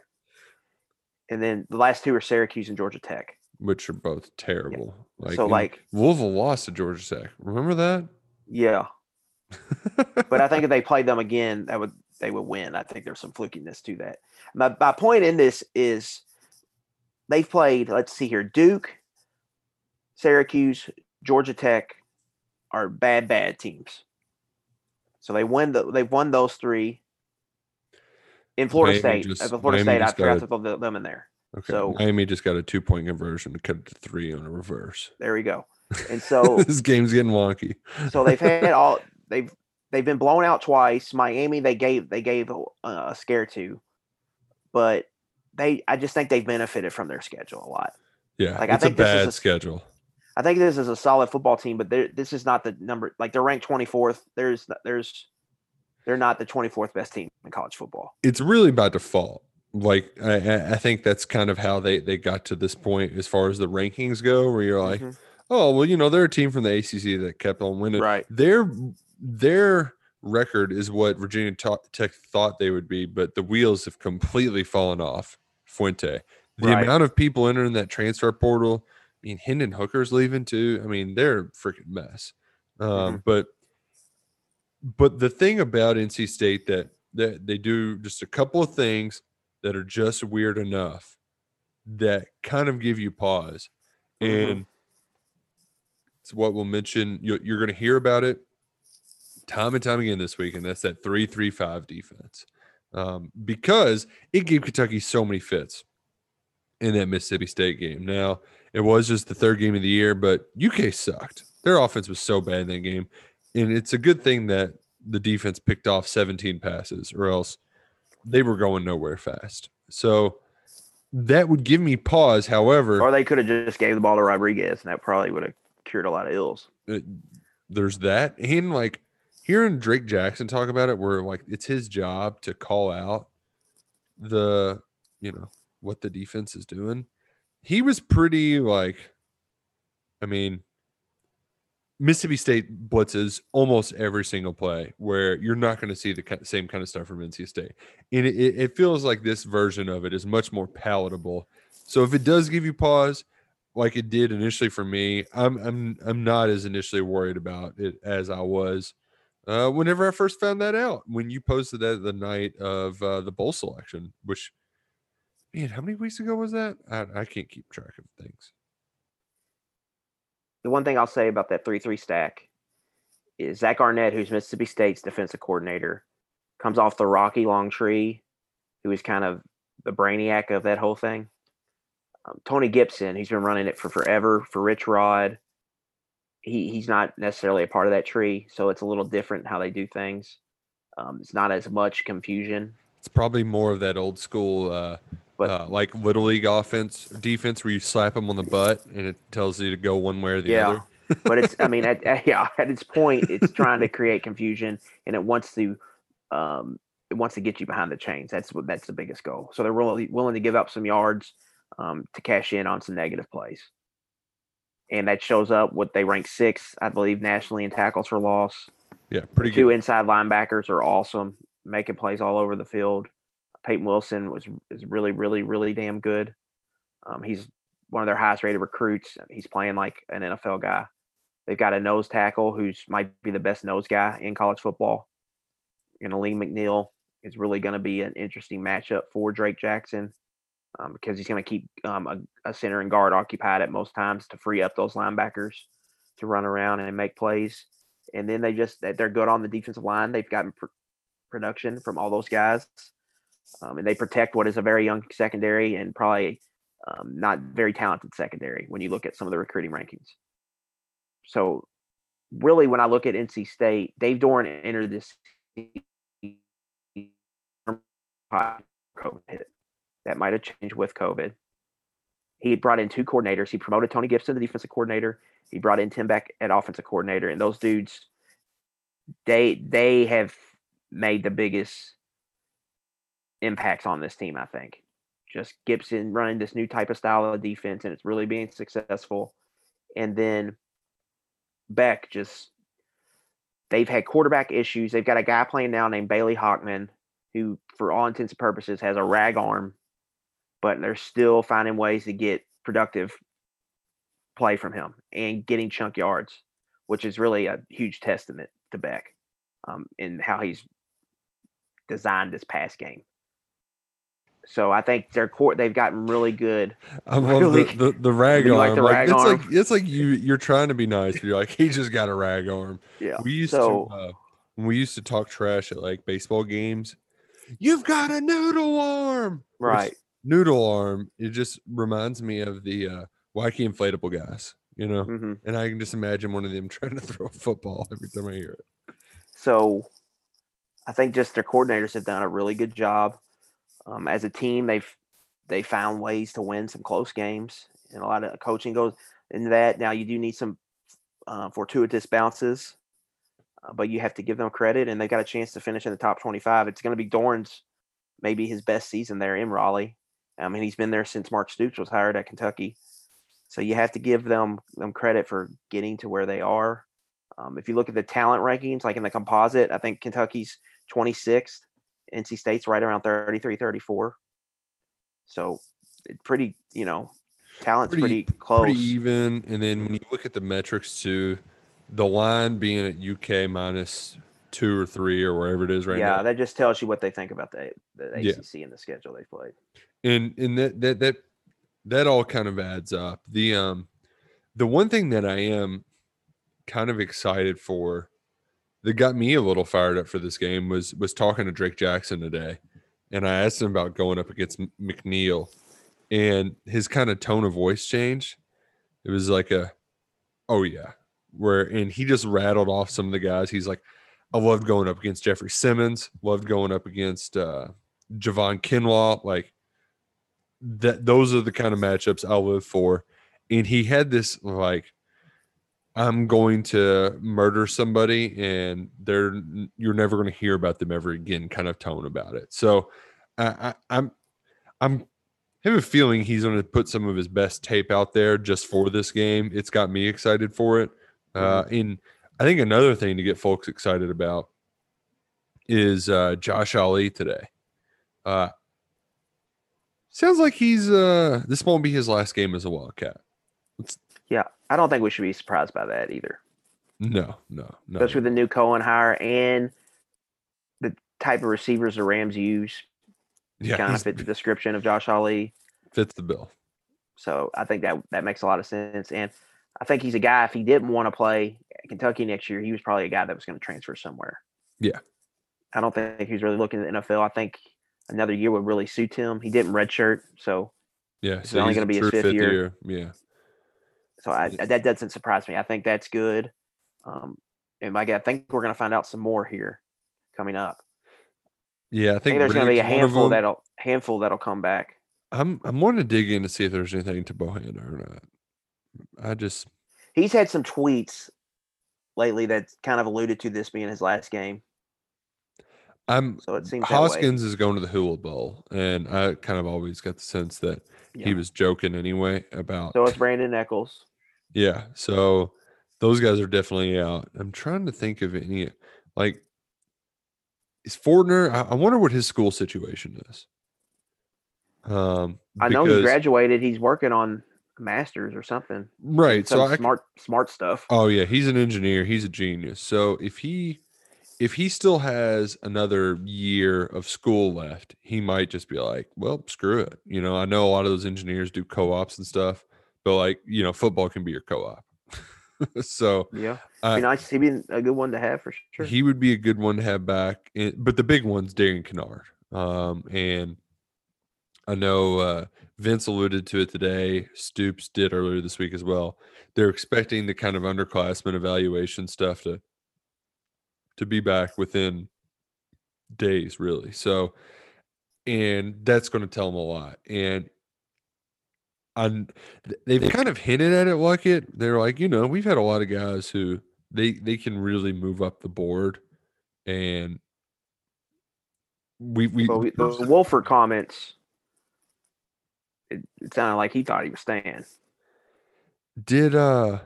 Speaker 3: and then the last two are Syracuse and Georgia Tech.
Speaker 2: which are both terrible. Like,
Speaker 3: So,
Speaker 2: and
Speaker 3: like-
Speaker 2: Louisville lost to Georgia Tech. Remember that?
Speaker 3: Yeah, but I think if they played them again, that would they would win. I think there's some flukiness to that. My my point in this is they've played. Let's see here: Duke, Syracuse, Georgia Tech are bad bad teams. So they win the they've won those three. In Florida
Speaker 2: Miami
Speaker 3: State,
Speaker 2: just-
Speaker 3: uh, Florida
Speaker 2: Miami
Speaker 3: State, I
Speaker 2: just
Speaker 3: forgot
Speaker 2: got
Speaker 3: to throw them in there.
Speaker 2: okay.
Speaker 3: So-
Speaker 2: Miami just got a two point conversion to cut it to three on a reverse.
Speaker 3: There we go. And so
Speaker 2: this game's getting wonky.
Speaker 3: so they've had all they've they've been blown out twice. Miami they gave they gave a, a scare to, but they I just think they've benefited from their schedule a lot.
Speaker 2: Yeah,
Speaker 3: Like, I
Speaker 2: it's a
Speaker 3: think this is
Speaker 2: bad
Speaker 3: a-
Speaker 2: schedule.
Speaker 3: I think this is a solid football team, but this is not the number like they're ranked twenty fourth. There's there's they're not the twenty fourth best team in college football.
Speaker 2: It's really by default. Like I, I- think that's kind of how they they got to this point as far as the rankings go, where you're like,
Speaker 3: Mhm.
Speaker 2: oh well, you know, they're a team from the ACC that kept on winning.
Speaker 3: Right.
Speaker 2: Their their record is what Virginia Tech thought they would be, but the wheels have completely fallen off. Fuente, the
Speaker 3: Right.
Speaker 2: amount of people entering that transfer portal. I mean, Hendon Hooker's leaving too. I mean, they're a freaking mess. Um,
Speaker 3: Mm-hmm.
Speaker 2: But but the thing about NC State that that they do just a couple of things that are just weird enough that kind of give you pause,
Speaker 3: Mhm.
Speaker 2: and it's what we'll mention. You, you're going to hear about it time and time again this week, and that's that three three five defense um, because it gave Kentucky so many fits in that Mississippi State game. Now it was just the third game of the year, but UK sucked. Their offense was so bad in that game, and it's a good thing that the defense picked off 17 passes, or else they were going nowhere fast. So that would give me pause. However,
Speaker 3: Or they could have just gave the ball to Rodriguez, and that probably would have cured a lot of ills.
Speaker 2: it- there's that and like hearing Drake Jackson talk about it where like it's his job to call out the you know what the defense is doing he was pretty like I mean Mississippi State blitzes almost every single play where you're not going to see the same kind of stuff from NC State and it, it feels like this version of it is much more palatable so if it does give you pause like it did initially for me. I'm I'm I'm not as initially worried about it as I was uh, whenever I first found that out. When you posted that the night of uh, the bowl selection, which man, how many weeks ago was that? I, I can't keep track of things.
Speaker 3: the one thing I'll say about that three-three stack is Zach Arnett, who's Mississippi State's defensive coordinator, comes off the Rocky Long tree, who is kind of the brainiac of that whole thing. Um, Tony Gibson, he's been running it for forever for Rich Rod. He he's not necessarily a part of that tree, so it's a little different how they do things. Um, it's not as much confusion.
Speaker 2: It's probably more of that old school, uh,
Speaker 3: But-
Speaker 2: uh, like little league offense defense where you slap them on the butt and it tells you to go one way or the
Speaker 3: Yeah.
Speaker 2: other.
Speaker 3: but it's i mean at, at- yeah at its point it's trying to create confusion and it wants to um it wants to get you behind the chains that's what that's the biggest goal so they're really willing to give up some yards um, to cash in on some negative plays and that shows up what they rank six i believe nationally in tackles for loss.
Speaker 2: Yeah, pretty
Speaker 3: two
Speaker 2: good.
Speaker 3: inside linebackers are awesome making plays all over the field. Payton Wilson was is really really really damn good. Um, he's one of their highest rated recruits. He's playing like an nfl guy. They've got a nose tackle who's might be the best nose guy in college football. And Alim McNeill is really going to be an interesting matchup for Drake Jackson um, because he's going to keep um, a, a center and guard occupied at most times to free up those linebackers to run around and make plays. And then they just they're good on the defensive line. They've gotten pr- production from all those guys, um, and they protect what is a very young secondary and probably um, not very talented secondary when you look at some of the recruiting rankings. So, really, when I look at NC State, Dave Doeren entered this hit. That might have changed with COVID. He brought in two coordinators. He promoted Tony Gibson the defensive coordinator. He brought in Tim Beck at offensive coordinator, and those dudes, they they have made the biggest impacts on this team. I think just Gibson running this new type of style of defense, and it's really being successful. And then Beck just they've had quarterback issues. They've got a guy playing now named Bailey Hockman, who, for all intents and purposes, has a rag arm but they're still finding ways to get productive play from him and getting chunk yards, which is really a huge testament to Beck um, in how he's designed this pass game. So I think their court they've gotten really good.
Speaker 2: I love
Speaker 3: Really?
Speaker 2: the, the, the rag arm.
Speaker 3: like the
Speaker 2: Like,
Speaker 3: rag
Speaker 2: it's
Speaker 3: arm?
Speaker 2: like it's like you you're trying to be nice, but you're like, he just got a rag arm.
Speaker 3: Yeah.
Speaker 2: We used
Speaker 3: so
Speaker 2: to uh, when we used to talk trash at like baseball games. You've got a noodle arm.
Speaker 3: right.
Speaker 2: Noodle arm. It just reminds me of the uh wacky inflatable guys, you know?
Speaker 3: hmm
Speaker 2: And I can just imagine one of them trying to throw a football every time I hear it.
Speaker 3: So I think just their coordinators have done a really good job. Um, as a team, they've they found ways to win some close games, and a lot of coaching goes into that. Now you do need some uh, fortuitous bounces, uh, but you have to give them credit, and they got a chance to finish in the top twenty-five. It's going to be Doeren's maybe his best season there in Raleigh. I mean, he's been there since Mark Stoops was hired at Kentucky, so you have to give them them credit for getting to where they are. Um, if you look at the talent rankings, like in the composite, I think Kentucky's 26th, NC State's right around 33, 34. So it pretty, you know, talent's
Speaker 2: Pretty-
Speaker 3: pretty, close.
Speaker 2: Pretty even. And then when you look at the metrics too, the line being at UK minus two or three or wherever it is right
Speaker 3: yeah,
Speaker 2: now.
Speaker 3: Yeah, that just tells you what they think about the, the
Speaker 2: Yeah.
Speaker 3: ACC and the schedule they played.
Speaker 2: And and that that that that all kind of adds up. The um the one thing that I am kind of excited for that got me a little fired up for this game was was talking to Drake Jackson today, and I asked him about going up against McNeill, and his kind of tone of voice changed. It was like a, oh yeah, where and he just rattled off some of the guys. He's like, I loved going up against Jeffrey Simmons, loved going up against uh Javon Kinlaw, like that those are the kind of matchups I'll live for. And he had this like I'm going to murder somebody and they're you're never going to hear about them ever again kind of tone about it. So I, I I'm I'm have a feeling he's going to put some of his best tape out there just for this game. It's got me excited for it. Uh, and I think another thing to get folks excited about is uh, Josh Ali today. Uh, sounds like he's uh, this won't be his last game as a Wildcat.
Speaker 3: Yeah, I don't think we should be surprised by that either,
Speaker 2: No, no, no.
Speaker 3: especially with the new Coen hire and the type of receivers the Rams use.
Speaker 2: yeah,
Speaker 3: kind of fit the description of Josh Ali.
Speaker 2: fits the bill.
Speaker 3: So I think that that makes a lot of sense. And I think he's a guy, if he didn't want to play Kentucky next year, he was probably a guy that was going to transfer somewhere.
Speaker 2: Yeah.
Speaker 3: I don't think he's really looking at the NFL. I think another year would really suit him. He didn't redshirt. So
Speaker 2: Yeah,
Speaker 3: It's only gonna be his
Speaker 2: true
Speaker 3: fifth year.
Speaker 2: Yeah,
Speaker 3: so I, that doesn't surprise me. I think that's good. Um, and my God, I think we're going to find out some more here coming up.
Speaker 2: yeah. I
Speaker 3: I
Speaker 2: think,
Speaker 3: think there's going to be a
Speaker 2: Briggs one of
Speaker 3: handful that'll handful that'll come back.
Speaker 2: I'm I'm wanting to dig in to see if there's anything to Bohanna or not. I just
Speaker 3: He's had some tweets lately that kind of alluded to this being his last game.
Speaker 2: I'm
Speaker 3: So it seems.
Speaker 2: Hoskins is going to the Hula Bowl, and I kind of always got the sense that he was joking anyway about.
Speaker 3: So it's Brandon Echols.
Speaker 2: yeah, so those guys are definitely out. I'm trying to think of any like is Fortner. I, I wonder what his school situation is. Um,
Speaker 3: I know he graduated. He's working on master's or something.
Speaker 2: right. So
Speaker 3: Some
Speaker 2: I,
Speaker 3: smart smart stuff.
Speaker 2: Oh yeah, he's an engineer. He's a genius. So if he if he still has another year of school left, he might just be like, "Well, screw it." You know, I know a lot of those engineers do co-ops and stuff, but like, you know, football can be your co-op. so
Speaker 3: Yeah,
Speaker 2: uh,
Speaker 3: be nice. He'd be a good one to have for sure.
Speaker 2: he would be a good one to have back. And, but the big one's Darian Kinnard. Um, and I know uh, Vince alluded to it today. Stoops did earlier this week as well. They're expecting the kind of underclassmen evaluation stuff to to be back within days, really. So, and that's going to tell them a lot. And on they've kind of hinted at it like it. They're like, you know, we've had a lot of guys who they they can really move up the board, and we we
Speaker 3: we, the Wolford comments, it, it sounded like he thought he was staying.
Speaker 2: did uh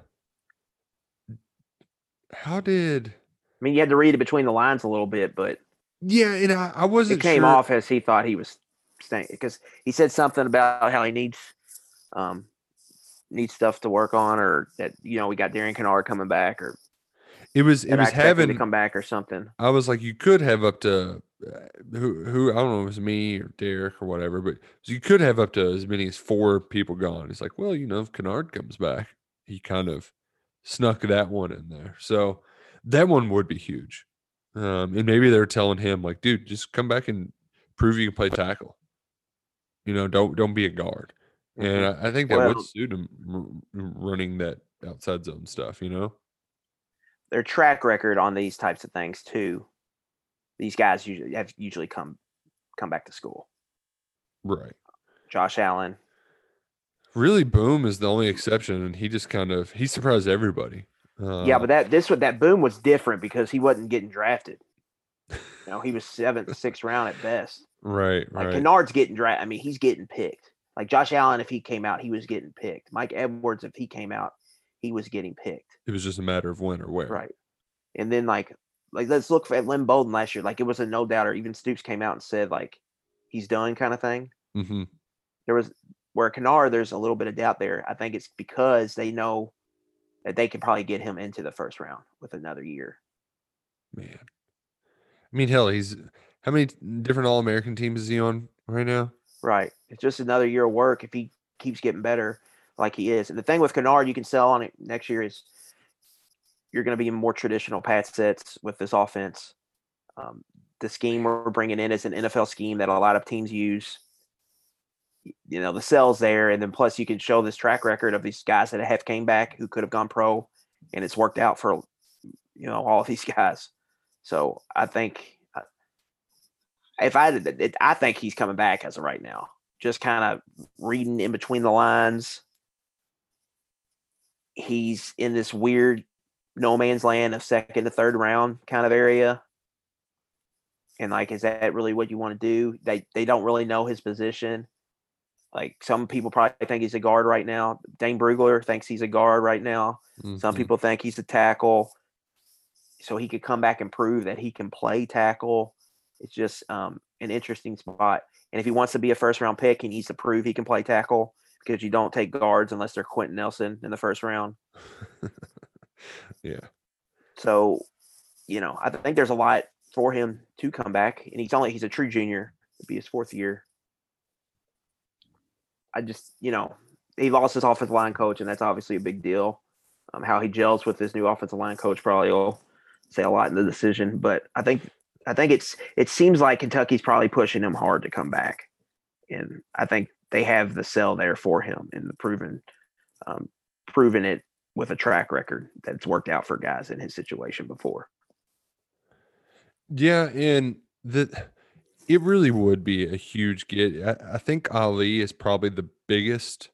Speaker 2: how did
Speaker 3: mean, you had to read it between the lines a little bit, but
Speaker 2: yeah and i, I wasn't
Speaker 3: it came
Speaker 2: sure-
Speaker 3: off as he thought he was saying because he said something about how he needs um needs stuff to work on, or that you know we got Darian Kinnard coming back, or
Speaker 2: It was it was having
Speaker 3: to come back or something.
Speaker 2: I was like, you could have up to uh, who who I don't know if it was me or Derek or whatever, but you could have up to as many as four people gone. It's like, well, you know, if Kinnard comes back, he kind of snuck that one in there. So that one would be huge. Um, and maybe they're telling him like, dude, just come back and prove you can play tackle. You know, don't don't be a guard. And I, I think that
Speaker 3: Mm-hmm. Well-
Speaker 2: would suit him running that outside zone stuff. You know,
Speaker 3: Their track record on these types of things too. These guys usually have usually come come back to school.
Speaker 2: right?
Speaker 3: Josh Allen,
Speaker 2: Really, Boom is the only exception, and he just kind of he surprised everybody. Uh,
Speaker 3: yeah, but that this that boom was different because he wasn't getting drafted. You know, he was seventh, sixth round at best.
Speaker 2: right,
Speaker 3: Like
Speaker 2: right,
Speaker 3: Kinnard's getting drafted. I mean, he's getting picked. Like Josh Allen, if he came out, he was getting picked. Mike Edwards, if he came out, he was getting picked.
Speaker 2: it was just a matter of when or where.
Speaker 3: Right. And then like like let's look at Lynn Bowden last year. Like it was a no doubter. Even Stoops came out and said like he's done kind of thing.
Speaker 2: hmm
Speaker 3: There was where Kinnard, there's a little bit of doubt there. I think it's because they know that they can probably get him into the first round with another year.
Speaker 2: Man, I mean, hell, he's how many different All American teams is he on right now?
Speaker 3: Right. It's just another year of work if he keeps getting better like he is. And the thing with Kinnard you can sell on it next year is you're going to be in more traditional pass sets with this offense. Um, the scheme we're bringing in is an NFL scheme that a lot of teams use. You know, the sell's there. And then plus you can show this track record of these guys that have came back who could have gone pro and it's worked out for, you know, all of these guys. So I think uh, if I it, I think he's coming back as of right now. Just kind of reading in between the lines. He's in this weird no man's land of second to third round kind of area. And like, is that really what you want to do? They they don't really know his position. Like some people probably think he's a guard right now. Dane Brugler thinks he's a guard right now. Some
Speaker 2: Mhm.
Speaker 3: people think he's a tackle. So he could come back and prove that he can play tackle. It's just um, an interesting spot. And if he wants to be a first round pick, he needs to prove he can play tackle because you don't take guards unless they're Quenton Nelson in the first round.
Speaker 2: yeah,
Speaker 3: So, you know, I think there's a lot for him to come back. And he's only he's a true junior. It'd be his fourth year. I just, you know, he lost his offensive line coach, and that's obviously a big deal. Um, how he gels with his new offensive line coach probably will say a lot in the decision. But I think I think it's it seems like Kentucky's probably pushing him hard to come back, and I think they have the sell there for him and the proven um, proven it with a track record that's worked out for guys in his situation before.
Speaker 2: yeah, and the it really would be a huge get. I, I think Ali is probably the biggest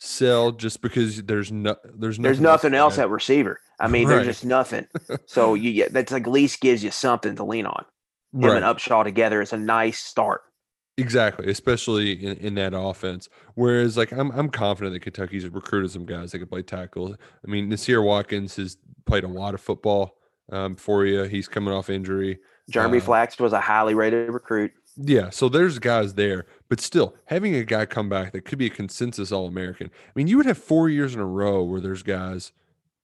Speaker 2: sell just because there's no there's
Speaker 3: There's
Speaker 2: nothing
Speaker 3: nothing else at receiver. I mean,
Speaker 2: Right.
Speaker 3: there's just nothing. So you get that's like at least gives you something to lean on. Him and Upshaw together is a nice start.
Speaker 2: Exactly, especially in, in that offense. Whereas, like, I'm I'm confident that Kentucky's recruited some guys that could play tackle. I mean, Nasir Watkins has played a lot of football um, for you. He's coming off injury.
Speaker 3: Jeremy
Speaker 2: Uh,
Speaker 3: Flax was a highly rated recruit.
Speaker 2: Yeah, so there's guys there, but still having a guy come back that could be a consensus All American. I mean, you would have four years in a row where there's guys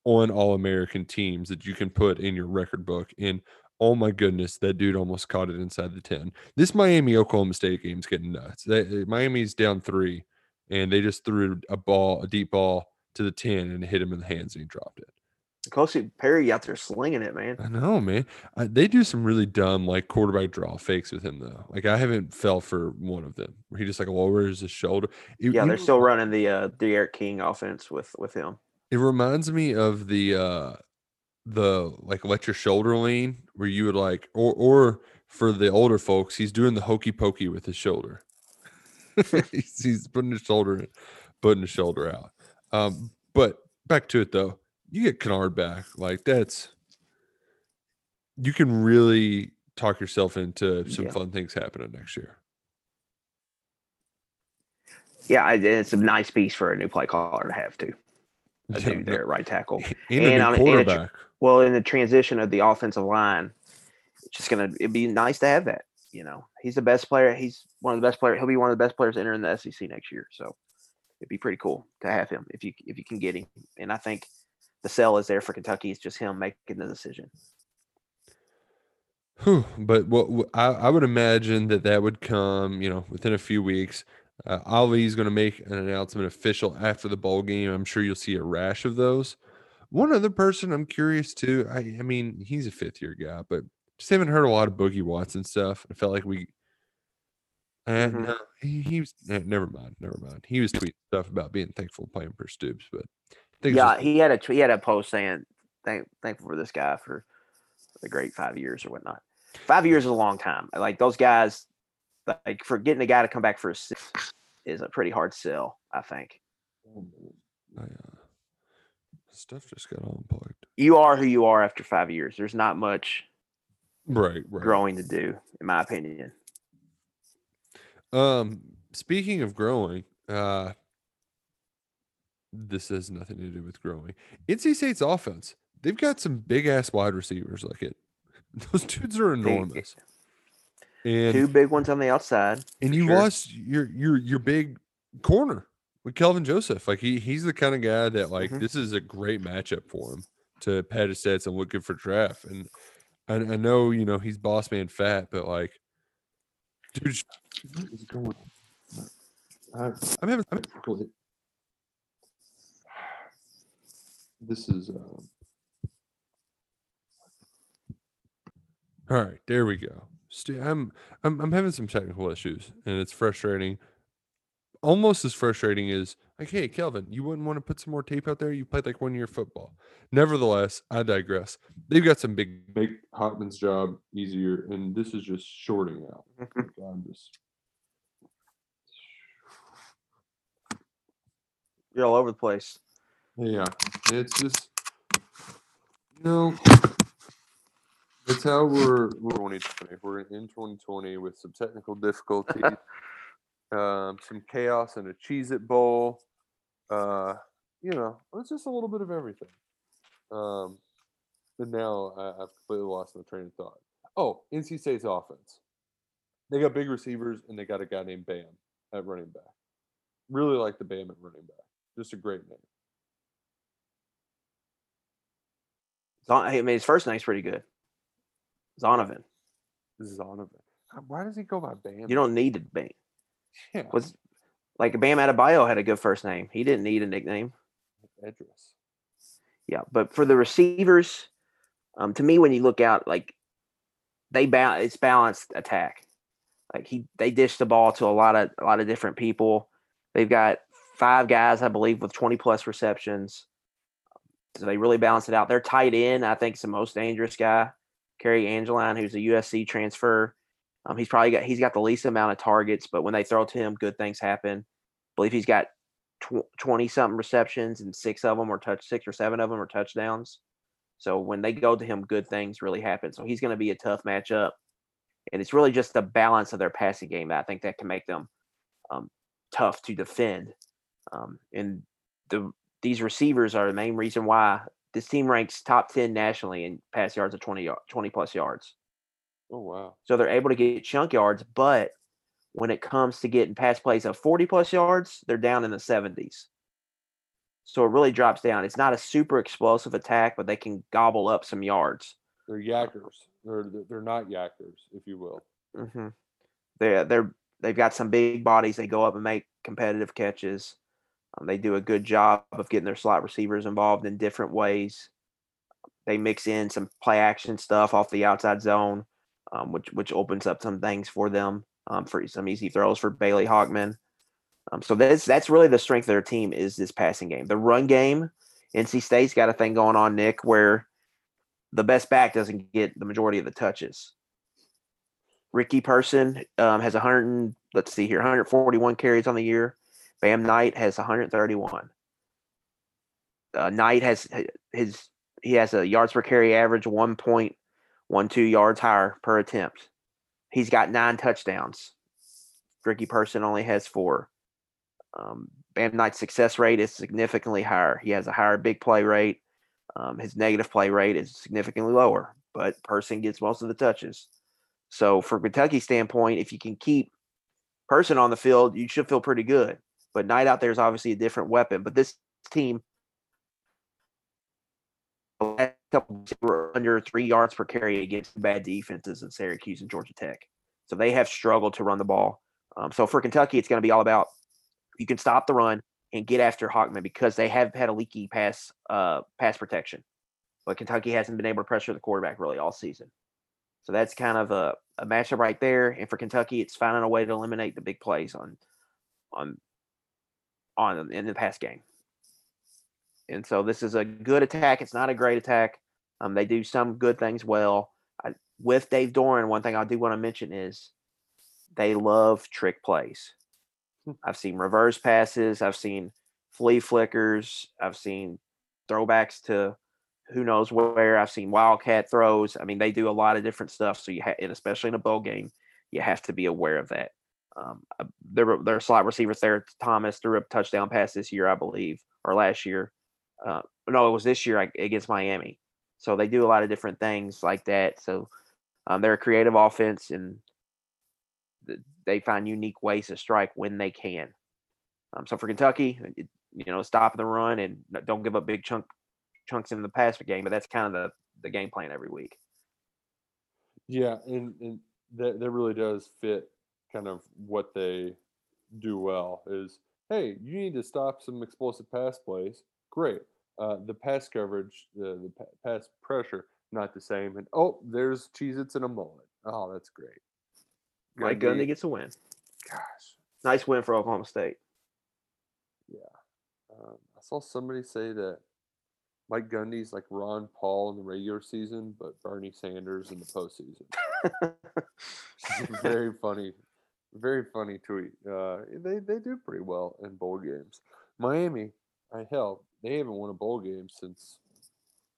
Speaker 2: on All American teams that you can put in your record book. And oh my goodness, that dude almost caught it inside the 10. This Miami Oklahoma State game's getting nuts. They, Miami's down three, and they just threw a ball, a deep ball to the 10 and hit him in the hands and he dropped it.
Speaker 3: Kosi Perry out there slinging it, man.
Speaker 2: I know, man. I, they do some really dumb like quarterback draw fakes with him though. Like I haven't fell for one of them where he just like lowers his shoulder. It,
Speaker 3: Yeah, they're still running the uh D'Eriq King offense with with him.
Speaker 2: It reminds me of the uh the like let your shoulder lean where you would like or or for the older folks, he's doing the hokey pokey with his shoulder. he's, he's putting his shoulder in, putting his shoulder out. Um, but back to it though, you get Kinnard back, like that's you can really talk yourself into some
Speaker 3: Yeah.
Speaker 2: fun things happening next year.
Speaker 3: Yeah, it's a nice piece for a new play caller to have too.
Speaker 2: Yeah,
Speaker 3: there at right tackle.
Speaker 2: and,
Speaker 3: And
Speaker 2: a
Speaker 3: on-
Speaker 2: new
Speaker 3: and a. Well, in the transition of the offensive line, it's just gonna it'd be nice to have that. you know, he's the best player. He's one of the best players. He'll be one of the best players entering the SEC next year. So it'd be pretty cool to have him if you if you can get him. And I think the sell is there for Kentucky. It's just him making the decision.
Speaker 2: Whew, but what I, I would imagine that that would come, you know, within a few weeks. Uh, Ali's going to make an announcement official after the bowl game. I'm sure you'll see a rash of those. One other person I'm curious to. I, I mean, he's a fifth year guy, but just haven't heard a lot of Boogie Watson stuff. I felt like we. Uh,
Speaker 3: Mhm.
Speaker 2: No, he, he was. eh, never mind. Never mind. He was tweeting stuff about being thankful playing for Stoops, but I think it's
Speaker 3: Yeah, he had a he had a post saying thank thankful for this guy for the great five years or whatnot. Five years is a long time. Like those guys, like for getting a guy to come back for a six is a pretty hard sell. I think
Speaker 2: I, uh, stuff just got all unplugged.
Speaker 3: you are who you are after five years. There's not much
Speaker 2: Right, right.
Speaker 3: growing to do, in my opinion.
Speaker 2: Um, speaking of growing, uh, this has nothing to do with growing. NC State's offense, they've got some big ass wide receivers. Like it, those dudes are enormous. And
Speaker 3: Two big ones on the outside.
Speaker 2: and you
Speaker 3: sure.
Speaker 2: lost your your your big corner with Kelvin Joseph. Like he he's the kind of guy that like
Speaker 3: Mhm.
Speaker 2: this is a great matchup for him to pad his stats and look good for draft. And I, I know you know he's boss man fat, but like, dude, what is going on? I, I'm having. I'm having this is. Um, all right, there we go. Stu, I'm I'm I'm having some technical issues, and it's frustrating. Almost as frustrating as like, hey, Kelvin, you wouldn't want to put some more tape out there. You played like one year football. Nevertheless, I digress. They've got some big make Hockman's job easier, and this is just shorting out. I'm just
Speaker 3: You're all over the place.
Speaker 2: Yeah, it's just no. It's how we're we're 2020. We're in 2020 with some technical difficulties, um, some chaos and a Cheez-It Bowl. Uh, you know, it's just a little bit of everything. Um, and now I, I've completely lost my train of thought. Oh, NC State's offense. They got big receivers and they got a guy named Bam at running back. Really like the Bam at running back. Just a great name.
Speaker 3: I mean, his first name's pretty good. Zonovan.
Speaker 2: Zonovan. Why does he go by Bam?
Speaker 3: You don't need to be.
Speaker 2: yeah,
Speaker 3: Was like Bam Adebayo had a good first name. He didn't need a nickname.
Speaker 2: Edrice.
Speaker 3: Yeah, but for the receivers, um, to me, when you look out, like they ba- it's balanced attack. Like he, they dish the ball to a lot of a lot of different people. They've got five guys, I believe, with twenty plus receptions. So they really balance it out. Their tight end, I think, is the most dangerous guy. Cary Angeline, who's a USC transfer. Um, he's probably got he's got the least amount of targets, but when they throw to him, good things happen. I believe he's got twenty something receptions, and six of them are touch six or seven of them are touchdowns. So when they go to him, good things really happen. So he's going to be a tough matchup, and it's really just the balance of their passing game that I think that can make them um, tough to defend. Um, and the these receivers are the main reason why this team ranks top ten nationally in pass yards of 20, yar- 20 plus yards.
Speaker 2: Oh wow.
Speaker 3: So they're able to get chunk yards, but when it comes to getting pass plays of 40 plus yards, they're down in the 70s. So it really drops down. It's not a super explosive attack, but they can gobble up some yards.
Speaker 2: They're yackers. They're they're- not yackers, if you will.
Speaker 3: hmm They're they're they've got some big bodies. They go up and make competitive catches. Um, they do a good job of getting their slot receivers involved in different ways. They mix in some play action stuff off the outside zone, um, which which opens up some things for them um, for some easy throws for Bailey Hockman. Um, so that's that's really the strength of their team is this passing game. The run game, NC State's got a thing going on, Nick, where the best back doesn't get the majority of the touches. Ricky Person um, has 100. Let's see here, 141 carries on the year. Bam Knight has 131. Uh, Knight has his he has a yards per carry average 1.12 yards higher per attempt. He's got nine touchdowns. Ricky Person only has four. Um, Bam Knight's success rate is significantly higher. He has a higher big play rate. Um, his negative play rate is significantly lower, but Person gets most of the touches. So for Kentucky standpoint, if you can keep Person on the field, you should feel pretty good. But Knight out there is obviously a different weapon. But this team were under three yards per carry against bad defenses in Syracuse and Georgia Tech. So they have struggled to run the ball. Um, so for Kentucky, it's going to be all about you can stop the run and get after Hockman because they have had a leaky pass uh, pass protection. But Kentucky hasn't been able to pressure the quarterback really all season. So that's kind of a, a matchup right there. And for Kentucky, it's finding a way to eliminate the big plays on on on in the pass game. And so this is a good attack. It's not a great attack. Um, they do some good things well. I, with Dave Doeren, one thing I do want to mention is they love trick plays. Hmm. I've seen reverse passes. I've seen flea flickers. I've seen throwbacks to who knows where. I've seen wildcat throws. I mean, they do a lot of different stuff. So you have, and especially in a bowl game, you have to be aware of that. Um, uh, their their slot receivers there, Thomas threw a touchdown pass this year, I believe, or last year. Uh, no, it was this year against Miami. So they do a lot of different things like that. So um, they're a creative offense, and they find unique ways to strike when they can. Um, so for Kentucky, you know, stop the run and don't give up big chunk chunks in the pass game. But that's kind of the the game plan every week.
Speaker 2: Yeah, and and that that really does fit kind of what they do well. Is hey, you need to stop some explosive pass plays. Great. Uh, the pass coverage, the, the pass pressure, not the same. And oh, there's Cheez Its in a moment. Oh, that's great.
Speaker 3: Mike Gundy gets a win.
Speaker 2: Gosh.
Speaker 3: Nice win for Oklahoma State.
Speaker 2: Yeah. Um, I saw somebody say that Mike Gundy's like Ron Paul in the regular season, but Bernie Sanders in the postseason. very funny, very funny tweet. Uh, they they do pretty well in bowl games. Miami, I hell, they haven't won a bowl game since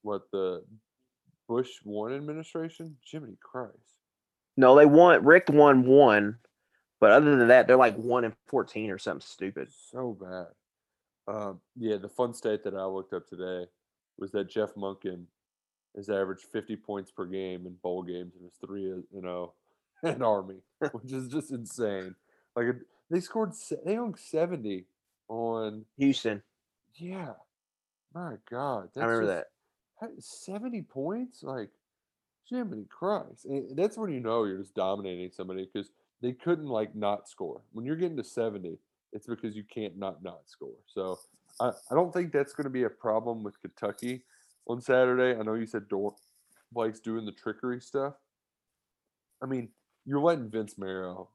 Speaker 2: what the Bush one administration. Jiminy Christ!
Speaker 3: No, they won. Rick won one, but other than that, they're like one and fourteen or something stupid.
Speaker 2: So bad. Um, yeah, the fun state that I looked up today was that Jeff Monken has averaged 50 points per game in bowl games and is three, you know, an Army, which is just insane. Like they scored, they owned 70 on
Speaker 3: Houston.
Speaker 2: Yeah, my God,
Speaker 3: I remember
Speaker 2: just, that. 70 points, like Jiminy Christ. And that's when you know you're just dominating somebody because they couldn't like not score. When you're getting to 70, it's because you can't not not score. So I, I don't think that's going to be a problem with Kentucky on Saturday. I know you said Dor- Blake's doing the trickery stuff. I mean, you're letting Vince Marrow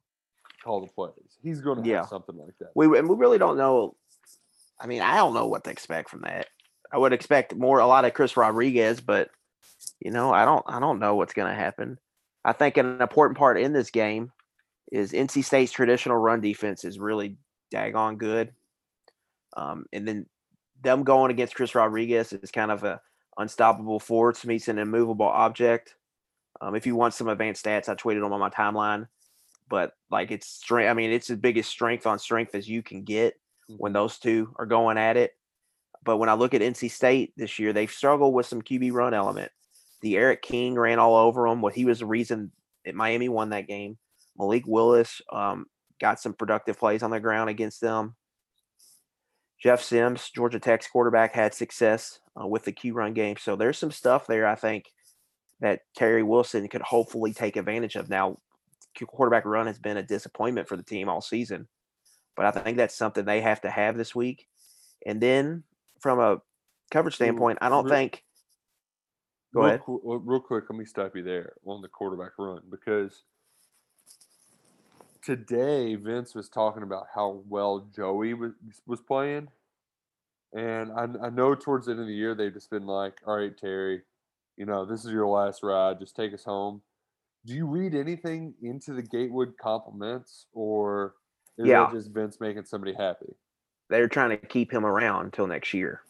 Speaker 2: call the plays. He's going to yeah. have something like that.
Speaker 3: We and we really don't know. I mean, I don't know what to expect from that. I would expect more a lot of Chris Rodriguez, but you know, I don't I don't know what's going to happen. I think an important part in this game is NC State's traditional run defense is really daggone good. Um, and then them going against Chris Rodriguez is kind of a unstoppable force meets an immovable object. Um, if you want some advanced stats, I tweeted them on my timeline. But like it's strength. I mean, it's the biggest strength on strength as you can get when those two are going at it. But when I look at NC State this year, they've struggled with some QB run element. D'Eriq King ran all over them. What he was the reason that Miami won that game. Malik Willis um, got some productive plays on the ground against them. Jeff Sims, Georgia Tech's quarterback, had success uh, with the Q run game. So there's some stuff there, I think, that Terry Wilson could hopefully take advantage of. Now, quarterback run has been a disappointment for the team all season, but I think that's something they have to have this week. And then from a coverage standpoint, I don't think. Go
Speaker 2: real,
Speaker 3: ahead.
Speaker 2: Real quick, let me stop you there on the quarterback run because today Vince was talking about how well Joey was was playing, and I, I know towards the end of the year they've just been like, "All right, Terry, you know this is your last ride. Just take us home." Do you read anything into the Gatewood compliments, or is yeah. that just Vince making somebody happy?
Speaker 3: They're trying to keep him around until next year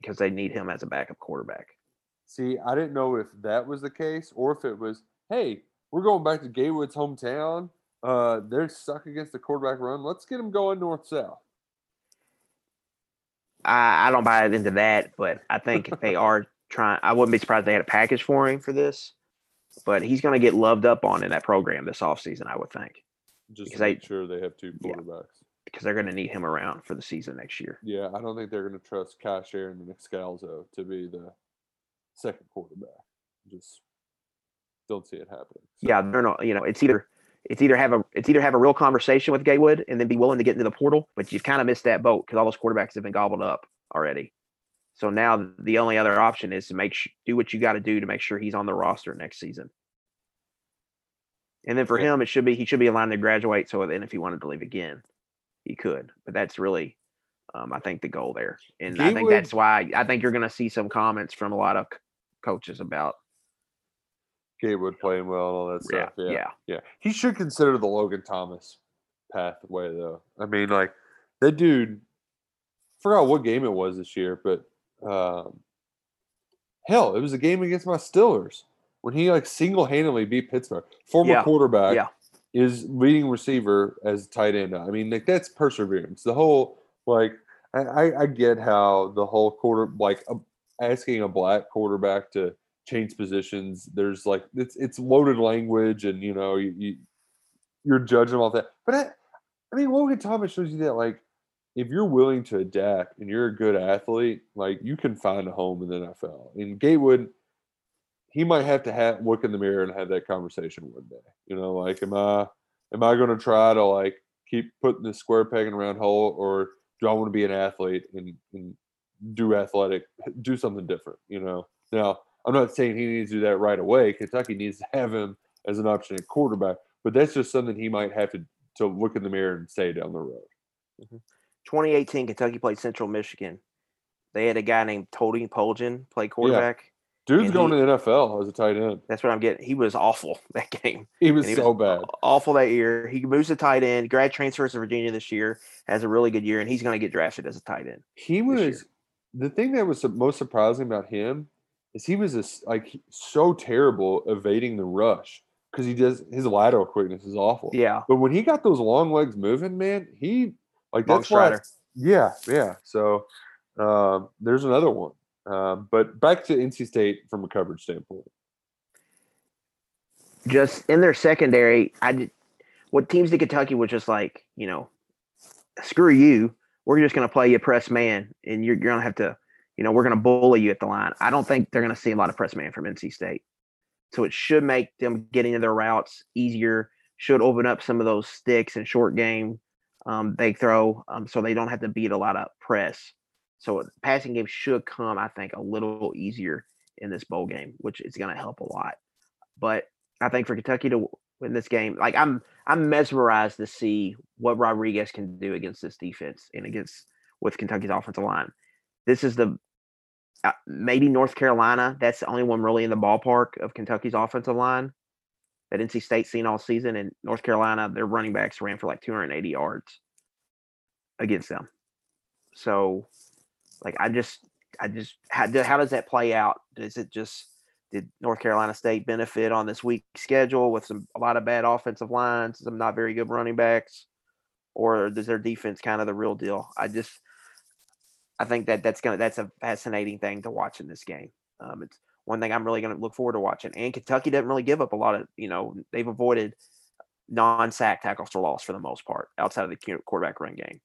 Speaker 3: because they need him as a backup quarterback.
Speaker 2: See, I didn't know if that was the case or if it was, hey, we're going back to Gatewood's hometown uh, they're stuck against the quarterback run. Let's get them going north south.
Speaker 3: I, I don't buy into that, but I think if they are trying. I wouldn't be surprised they had a package for him for this. but he's going to get loved up on in that program this offseason, I would think,
Speaker 2: Just
Speaker 3: because
Speaker 2: make sure they have two
Speaker 3: Yeah.
Speaker 2: quarterbacks.
Speaker 3: because they're going to need him around for the season next year.
Speaker 2: Yeah, I don't think they're going to trust Kaiya Sheron and Scalzo to be the second quarterback. Just don't see it happening. So,
Speaker 3: Yeah, they're not. You know, it's either it's either have a it's either have a real conversation with Gatewood and then be willing to get into the portal, but you've kind of missed that boat because all those quarterbacks have been gobbled up already. So now the only other option is to make sh- do what you got to do to make sure he's on the roster next season. And then for him, it should be he should be aligned to graduate. So then, if he wanted to leave again, he could. But that's really, um, I think, the goal there. And I think
Speaker 2: Gatewood-
Speaker 3: that's why I think you're going to see some comments from a lot of c- coaches about
Speaker 2: Gatewood playing well and all that
Speaker 3: yeah,
Speaker 2: stuff. Yeah,
Speaker 3: yeah,
Speaker 2: yeah. He should consider the Logan Thomas pathway, though. I mean, like that dude. Forgot what game it was this year, but um, hell, it was a game against my Stillers when he like single handedly beat Pittsburgh. Former
Speaker 3: Yeah,
Speaker 2: quarterback
Speaker 3: yeah.
Speaker 2: is leading receiver as tight end. I mean, like that's perseverance. The whole like I, I, get how the whole quarter like uh, asking a black quarterback to change positions. There's like it's it's loaded language, and you know you, you you're judging all that. But I, I mean, Logan Thomas shows you that like if you're willing to adapt and you're a good athlete, like you can find a home in the NFL. And Gatewood, he might have to have look in the mirror and have that conversation one day. You know, like am I am I going to try to like keep putting the square peg in a round hole, or do I want to be an athlete and, and do athletic, do something different? You know, now I'm not saying he needs to do that right away. Kentucky needs to have him as an option at quarterback, but that's just something he might have to to look in the mirror and say down the road. Mm-hmm.
Speaker 3: 2018, Kentucky played Central Michigan. They had a guy named Tony Poljan play quarterback.
Speaker 2: Dude's going
Speaker 3: he-
Speaker 2: to the NFL as a tight end.
Speaker 3: That's what I'm getting. He was awful that game.
Speaker 2: He was
Speaker 3: he
Speaker 2: so bad.
Speaker 3: Awful that year. He moves to tight end. Grad transfers to Virginia this year. Has a really good year, and he's going to get drafted as a tight end.
Speaker 2: He was the thing that was most surprising about him is he was this like so terrible evading the rush because he does his lateral quickness is awful.
Speaker 3: Yeah,
Speaker 2: But when he got those long legs moving, man, he like
Speaker 3: long
Speaker 2: that's why.
Speaker 3: strider.
Speaker 2: Yeah, yeah. So um, there's another one. Um, but back to NC State from a coverage standpoint.
Speaker 3: Just in their secondary, I did. What teams did Kentucky was just like, you know, screw you. We're just going to play you press man, and you're, you're going to have to, you know, we're going to bully you at the line. I don't think they're going to see a lot of press man from NC State. So it should make them getting into their routes easier. Should open up some of those sticks and short game um, they throw, um, so they don't have to beat a lot of press. So passing game should come, I think, a little easier in this bowl game, which is going to help a lot. But I think for Kentucky to win this game, like I'm, I'm mesmerized to see what Rodriguez can do against this defense and against with Kentucky's offensive line. This is the uh, maybe North Carolina. That's the only one really in the ballpark of Kentucky's offensive line that NC State's seen all season. And North Carolina, their running backs ran for like 280 yards against them. So, like, I just, I just, how, how does that play out? Does it just, did North Carolina State benefit on this week schedule with some a lot of bad offensive lines, some not very good running backs, or does their defense kind of the real deal? I just, I think that that's gonna that's a fascinating thing to watch in this game. Um, it's one thing I'm really gonna look forward to watching. And Kentucky doesn't really give up a lot of, you know, they've avoided non-sack tackles for loss for the most part outside of the quarterback run game.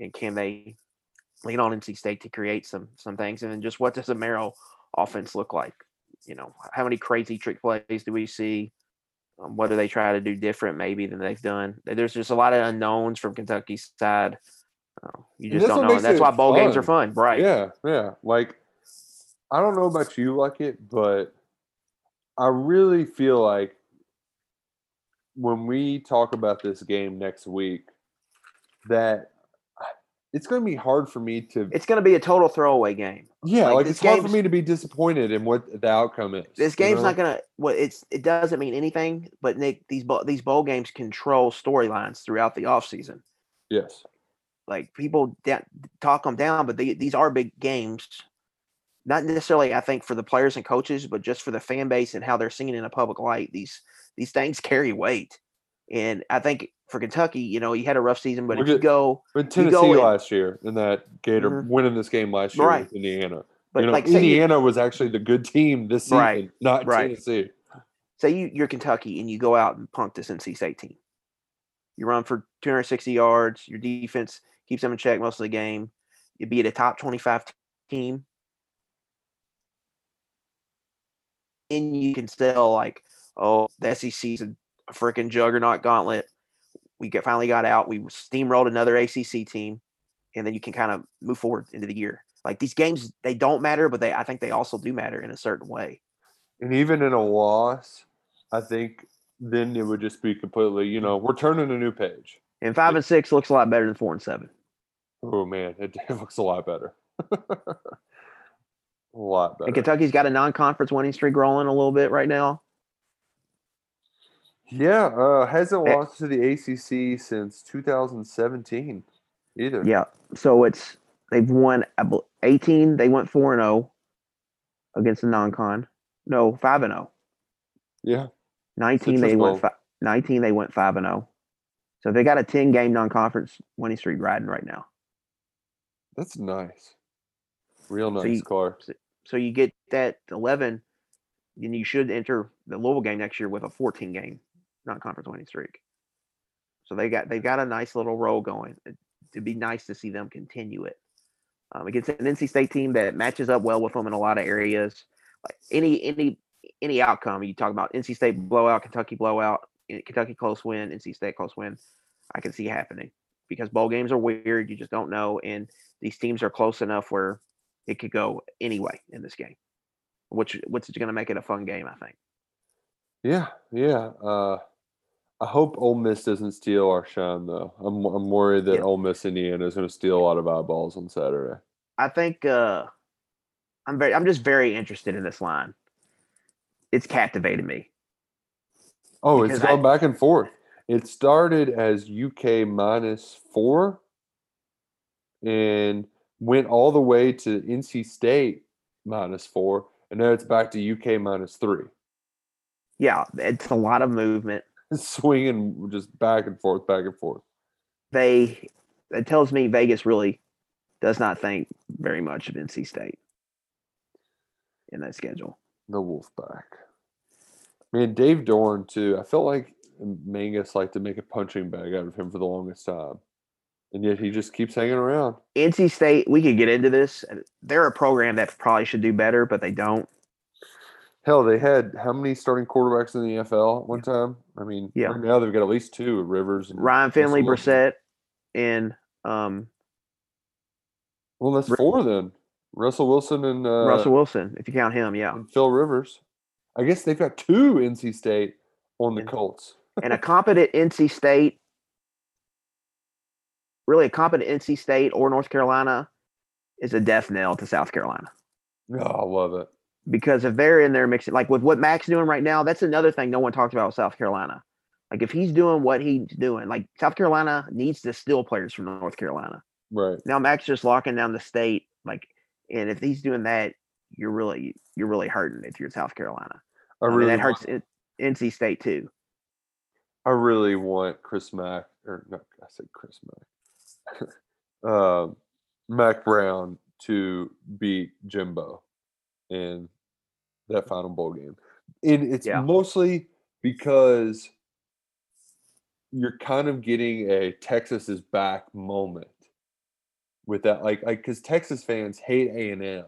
Speaker 3: And can they lean on NC State to create some some things? And then just what does the Marrow offense look like? You know, how many crazy trick plays do we see? Um, what do they try to do different maybe than they've done? There's just a lot of unknowns from Kentucky's side. Uh, you just don't know. And that's why bowl games are
Speaker 2: fun.
Speaker 3: fun, right?
Speaker 2: Yeah, yeah. Like I don't know about you like it, but I really feel like when we talk about this game next week, that it's going to be hard for me to.
Speaker 3: It's going to be a total throwaway game.
Speaker 2: yeah,
Speaker 3: like
Speaker 2: like, it's hard for me to be disappointed in what the outcome is.
Speaker 3: This
Speaker 2: you
Speaker 3: game's
Speaker 2: know?
Speaker 3: not going to. Well, it's it doesn't mean anything. But Nick, these bowl these bowl games control storylines throughout the offseason.
Speaker 2: Yes.
Speaker 3: like people da- talk them down, but they, these are big games. Not necessarily, I think, for the players and coaches, but just for the fan base and how they're singing in a public light. These these things carry weight, and I think for Kentucky, you know, you had a rough season, but
Speaker 2: Look
Speaker 3: if you go,
Speaker 2: But
Speaker 3: You go
Speaker 2: Tennessee
Speaker 3: in-
Speaker 2: last year in that Gator
Speaker 3: Mhm.
Speaker 2: winning this game last year
Speaker 3: Right.
Speaker 2: with Indiana.
Speaker 3: but
Speaker 2: you know,
Speaker 3: like you-
Speaker 2: Indiana was actually the good team this season,
Speaker 3: Right,
Speaker 2: not
Speaker 3: right.
Speaker 2: Tennessee.
Speaker 3: say you, you're Kentucky and you go out and punk this NC State team. You run for 260 yards. Your defense keeps them in check most of the game. you'd beat a top 25 team. And you can still like, oh, the SEC's a, a freaking juggernaut gauntlet. We get finally got out. We steamrolled another ACC team, and then you can kind of move forward into the year. Like these games, they don't matter, but they I think they also do matter in a certain way.
Speaker 2: And even in a loss, I think then it would just be completely, you know, we're turning a new page.
Speaker 3: And five and six looks a lot better than four and seven.
Speaker 2: Oh man, it, it looks a lot better. a lot better.
Speaker 3: And Kentucky's got a non-conference winning streak rolling a little bit right now.
Speaker 2: Yeah, uh, hasn't
Speaker 3: Eh.
Speaker 2: lost to the ACC since 2017 either.
Speaker 3: Yeah. So it's they've won 18, they went 4 and 0 against the non-con. No, 5 and 0.
Speaker 2: Yeah.
Speaker 3: 19 they went
Speaker 2: Bowl.
Speaker 3: fi- 19 they went 5 and 0. So they got a 10 game non-conference winning streak riding right now.
Speaker 2: That's nice. Real nice,
Speaker 3: So you-
Speaker 2: Clark.
Speaker 3: So you get that 11 then you should enter the Louisville game next year with a 14 game non-conference winning streak. So they got they've got a nice little roll going. It- It'd be nice to see them continue it. Um, against an NC State team that matches up well with them in a lot of areas. Like any any any outcome you talk about NC State blowout, Kentucky blowout, Kentucky close win, NC State close win, I can see happening because bowl games are weird. You just don't know, and these teams are close enough where it could go anyway in this game, which which is going to make it a fun game. I think.
Speaker 2: Yeah, yeah. Uh, I hope Ole Miss doesn't steal our shine, though. I'm I'm worried that
Speaker 3: Yeah.
Speaker 2: Ole Miss Indiana is going to steal a lot of eyeballs on Saturday.
Speaker 3: I think uh, I'm very I'm just very interested in this line. It's captivated me.
Speaker 2: Oh, it's
Speaker 3: Because I-
Speaker 2: back and forth. It started as UK minus four and went all the way to NC State minus four, and now it's back to UK minus three.
Speaker 3: Yeah, it's a lot of movement.
Speaker 2: Swinging just back and forth, back and forth.
Speaker 3: They it tells me Vegas really does not think very much of NC State in that schedule.
Speaker 2: The Wolfpack. Man, Dave Doeren too. I felt like Mangus liked to make a punching bag out of him for the longest time, and yet he just keeps hanging around.
Speaker 3: NC State, we could get into this. They're a program that probably should do better, but they don't.
Speaker 2: Hell, they had how many starting quarterbacks in the NFL one time? I mean,
Speaker 3: Yeah.
Speaker 2: right now they've got at least two Rivers and
Speaker 3: Ryan Finley, Brissett, and um,
Speaker 2: Well, that's four then. Russell Wilson and uh,
Speaker 3: Russell Wilson, if you count him, yeah.
Speaker 2: and Phil Rivers. I guess they've got two NC State on the
Speaker 3: And-
Speaker 2: Colts.
Speaker 3: and a competent NC State, really a competent NC State or North Carolina, is a death knell to South Carolina.
Speaker 2: Oh, I love it.
Speaker 3: Because if they're in there mixing, like with what Mack's doing right now, that's another thing no one talks about with South Carolina. Like if he's doing what he's doing, like South Carolina needs to steal players from North Carolina.
Speaker 2: Right.
Speaker 3: Now Mack's just locking down the state, like, and if he's doing that, you're really you're really hurting if you're South Carolina.
Speaker 2: I
Speaker 3: I mean,
Speaker 2: really
Speaker 3: that hurts
Speaker 2: want,
Speaker 3: NC State too.
Speaker 2: I really want Chris Mack or no, I said Chris Mack. Um, Mack Brown to beat Jimbo in that final bowl game. And it's
Speaker 3: Yeah.
Speaker 2: mostly because you're kind of getting a Texas is back moment with that like like cuz Texas fans hate A&M.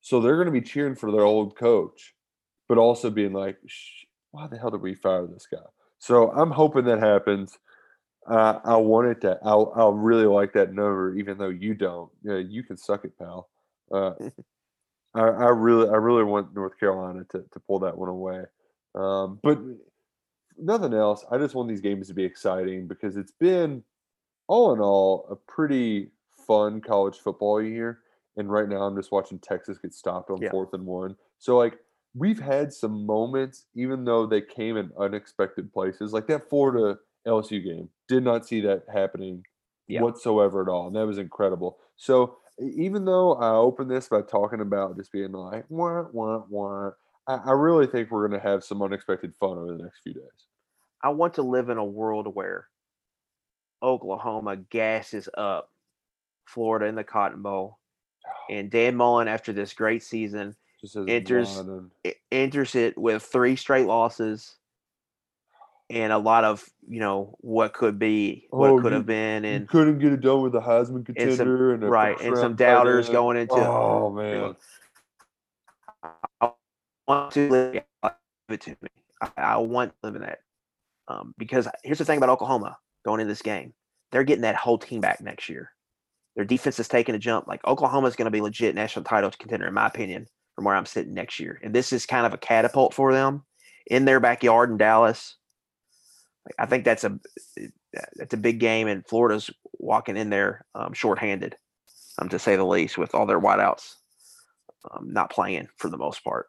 Speaker 2: So they're going to be cheering for their old coach but also being like Shh, why the hell did we fire this guy? So I'm hoping that happens. Uh, I wanted to. I'll, I'll really like that number, even though you don't. Yeah, you can suck it, pal. Uh, I, I really, I really want North Carolina to, to pull that one away. Um, but nothing else. I just want these games to be exciting because it's been, all in all, a pretty fun college football year. And right now, I'm just watching Texas get stopped on
Speaker 3: Yeah.
Speaker 2: fourth and one. So like, we've had some moments, even though they came in unexpected places, like that Florida LSU game. Did not see that happening
Speaker 3: Yeah.
Speaker 2: whatsoever at all, and that was incredible. So even though I opened this by talking about just being like wah wah wah, I, I really think we're going to have some unexpected fun over the next few days.
Speaker 3: I want to live in a world where Oklahoma gasses up Florida in the Cotton Bowl, and Dan Mullen, after this great season,
Speaker 2: Just
Speaker 3: Enters- enters it with three straight losses and a lot of you know what could be, what
Speaker 2: Oh,
Speaker 3: could have been,
Speaker 2: and you couldn't get it done with the Heisman contender
Speaker 3: and some-
Speaker 2: and
Speaker 3: right, and some doubters
Speaker 2: end.
Speaker 3: going into.
Speaker 2: Oh man,
Speaker 3: I want to live it to me. I, I want to live in that. Um, because here's the thing about Oklahoma going into this game, they're getting that whole team back next year. Their defense is taking a jump. Like Oklahoma is going to be legit national title contender, in my opinion, from where I'm sitting next year. And this is kind of a catapult for them in their backyard in Dallas. I think that's a that's a big game, and Florida's walking in there um, shorthanded, um, to say the least, with all their wideouts um, not playing for the most part.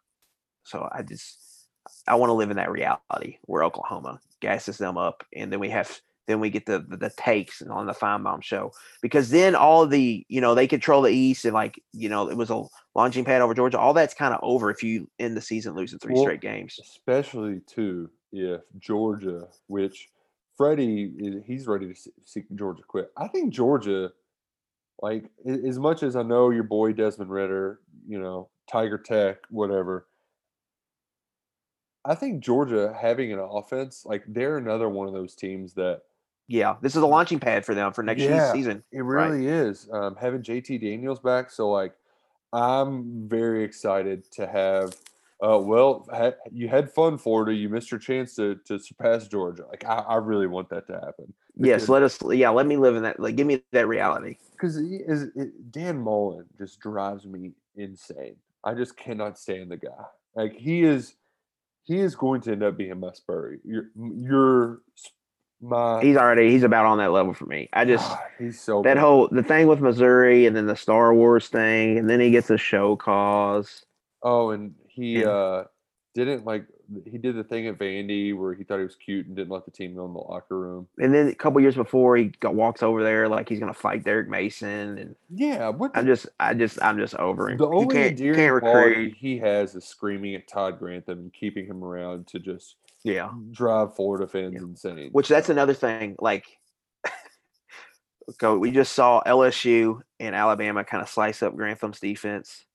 Speaker 3: So I just I want to live in that reality where Oklahoma gasses them up, and then we have then we get the the, the takes on the Finebaum show because then all the you know they control the East and like you know it was a launching pad over Georgia. All that's kind of over if you end the season losing three
Speaker 2: Well,
Speaker 3: straight games.
Speaker 2: especially too if Georgia, which Freddie he's ready to see- Georgia quit. I think Georgia, like as much as I know your boy Desmond Ridder, you know Tiger Tech, whatever. I think Georgia having an offense, like they're another one of those teams that
Speaker 3: Yeah, this is a launching pad for them for next year's
Speaker 2: Yeah.
Speaker 3: season.
Speaker 2: It
Speaker 3: Right.
Speaker 2: really is. Um, having JT Daniels back, so like, I'm very excited to have. Uh, well, ha- you had fun, Florida. You missed your chance to to surpass Georgia. Like, I, I really want that to happen.
Speaker 3: Yes, let us. Yeah, let me live in that. Like, give me that reality.
Speaker 2: because is it, Dan Mullen just drives me insane. I just cannot stand the guy. Like, he is, he is going to end up being my Spurrier. You're, you're my.
Speaker 3: He's already. He's about on that level for me. I just.
Speaker 2: he's so
Speaker 3: that
Speaker 2: good.
Speaker 3: whole the thing with Missouri and then the Star Wars thing, and then he gets a show cause.
Speaker 2: Oh, and he
Speaker 3: Yeah.
Speaker 2: uh didn't like he did the thing at Vandy where he thought he was cute and didn't let the team go in the locker room.
Speaker 3: And then a couple years before, he got, walks over there like he's gonna fight Derek Mason, and
Speaker 2: Yeah, what
Speaker 3: I'm just, I just, I'm just over him.
Speaker 2: the
Speaker 3: He
Speaker 2: only
Speaker 3: can't,
Speaker 2: endearing
Speaker 3: can't
Speaker 2: quality
Speaker 3: recruit.
Speaker 2: he has is screaming at Todd Grantham and keeping him around to just
Speaker 3: Yeah,
Speaker 2: drive Florida fans
Speaker 3: Yeah.
Speaker 2: insane.
Speaker 3: which that's another thing. Like, go. We just saw LSU and Alabama kind of slice up Grantham's defense.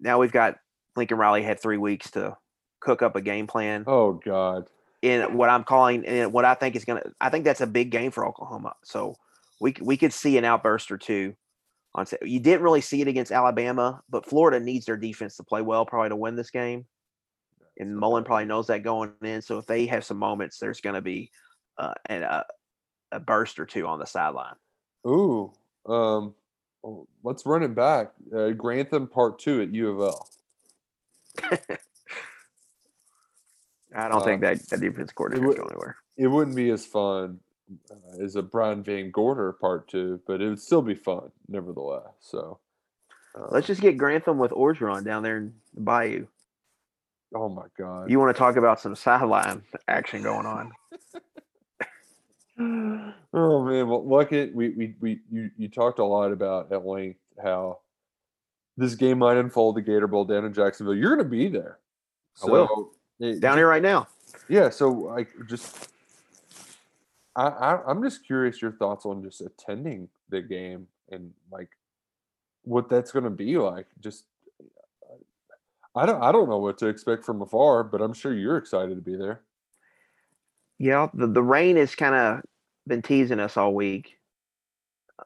Speaker 3: Now we've got Lincoln Riley had three weeks to cook up a game plan.
Speaker 2: oh God.
Speaker 3: in what I'm calling and what I think is gonna. I think that's a big game for Oklahoma. So we we could see an outburst or two. On you didn't really see it against Alabama, but Florida needs their defense to play well, probably to win this game. And Mullen probably knows that going in. So if they have some moments, there's going to be uh, an, a a burst or two on the sideline.
Speaker 2: Ooh. Um let's run it back. Uh, Grantham part two at U of L.
Speaker 3: I don't
Speaker 2: Uh,
Speaker 3: think that that defense coordinator
Speaker 2: would-
Speaker 3: going anywhere.
Speaker 2: It wouldn't be as fun uh, as a Brian VanGorder part two, but it would still be fun nevertheless. So uh,
Speaker 3: Let's just get Grantham with Orgeron down there in the Bayou.
Speaker 2: Oh my god.
Speaker 3: You want to talk about some sideline action going on?
Speaker 2: oh man, well, look at we we we you you talked a lot about at length how this game might unfold the Gator Bowl down in Jacksonville. You're going to be there.
Speaker 3: I will.
Speaker 2: It-
Speaker 3: Down here right now.
Speaker 2: Yeah. So like just. I, I I'm just curious your thoughts on just attending the game and like what that's going to be like. Just I don't I don't know what to expect from afar, but I'm sure you're excited to be there.
Speaker 3: Yeah, the, the rain has kind of been teasing us all week.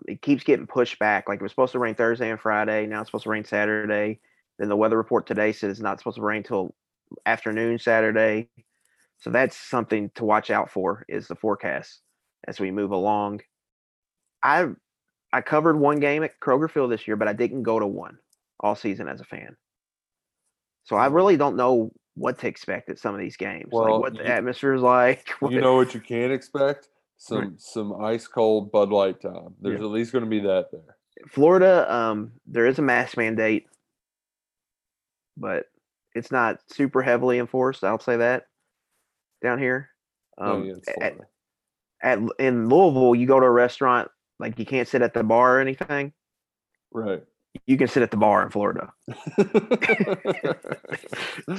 Speaker 3: It keeps getting pushed back. Like it was supposed to rain Thursday and Friday. Now it's supposed to rain Saturday. Then the weather report today says it's not supposed to rain till afternoon Saturday. So that's something to watch out for is the forecast as we move along. I I covered one game at Kroger Field this year, but I didn't go to one all season as a fan. So I really don't know what to expect at some of these games.
Speaker 2: Well,
Speaker 3: like what the
Speaker 2: you-
Speaker 3: atmosphere is like.
Speaker 2: You know what you can't expect? Some some ice cold Bud Light time. There's
Speaker 3: Yeah.
Speaker 2: at least going to be that there.
Speaker 3: Florida, um, there is a mask mandate, but it's not super heavily enforced. I'll say that down here.
Speaker 2: Oh,
Speaker 3: Um,
Speaker 2: yeah,
Speaker 3: at, at in Louisville, you go to a restaurant like you can't sit at the bar or anything.
Speaker 2: right.
Speaker 3: You can sit at the bar in Florida,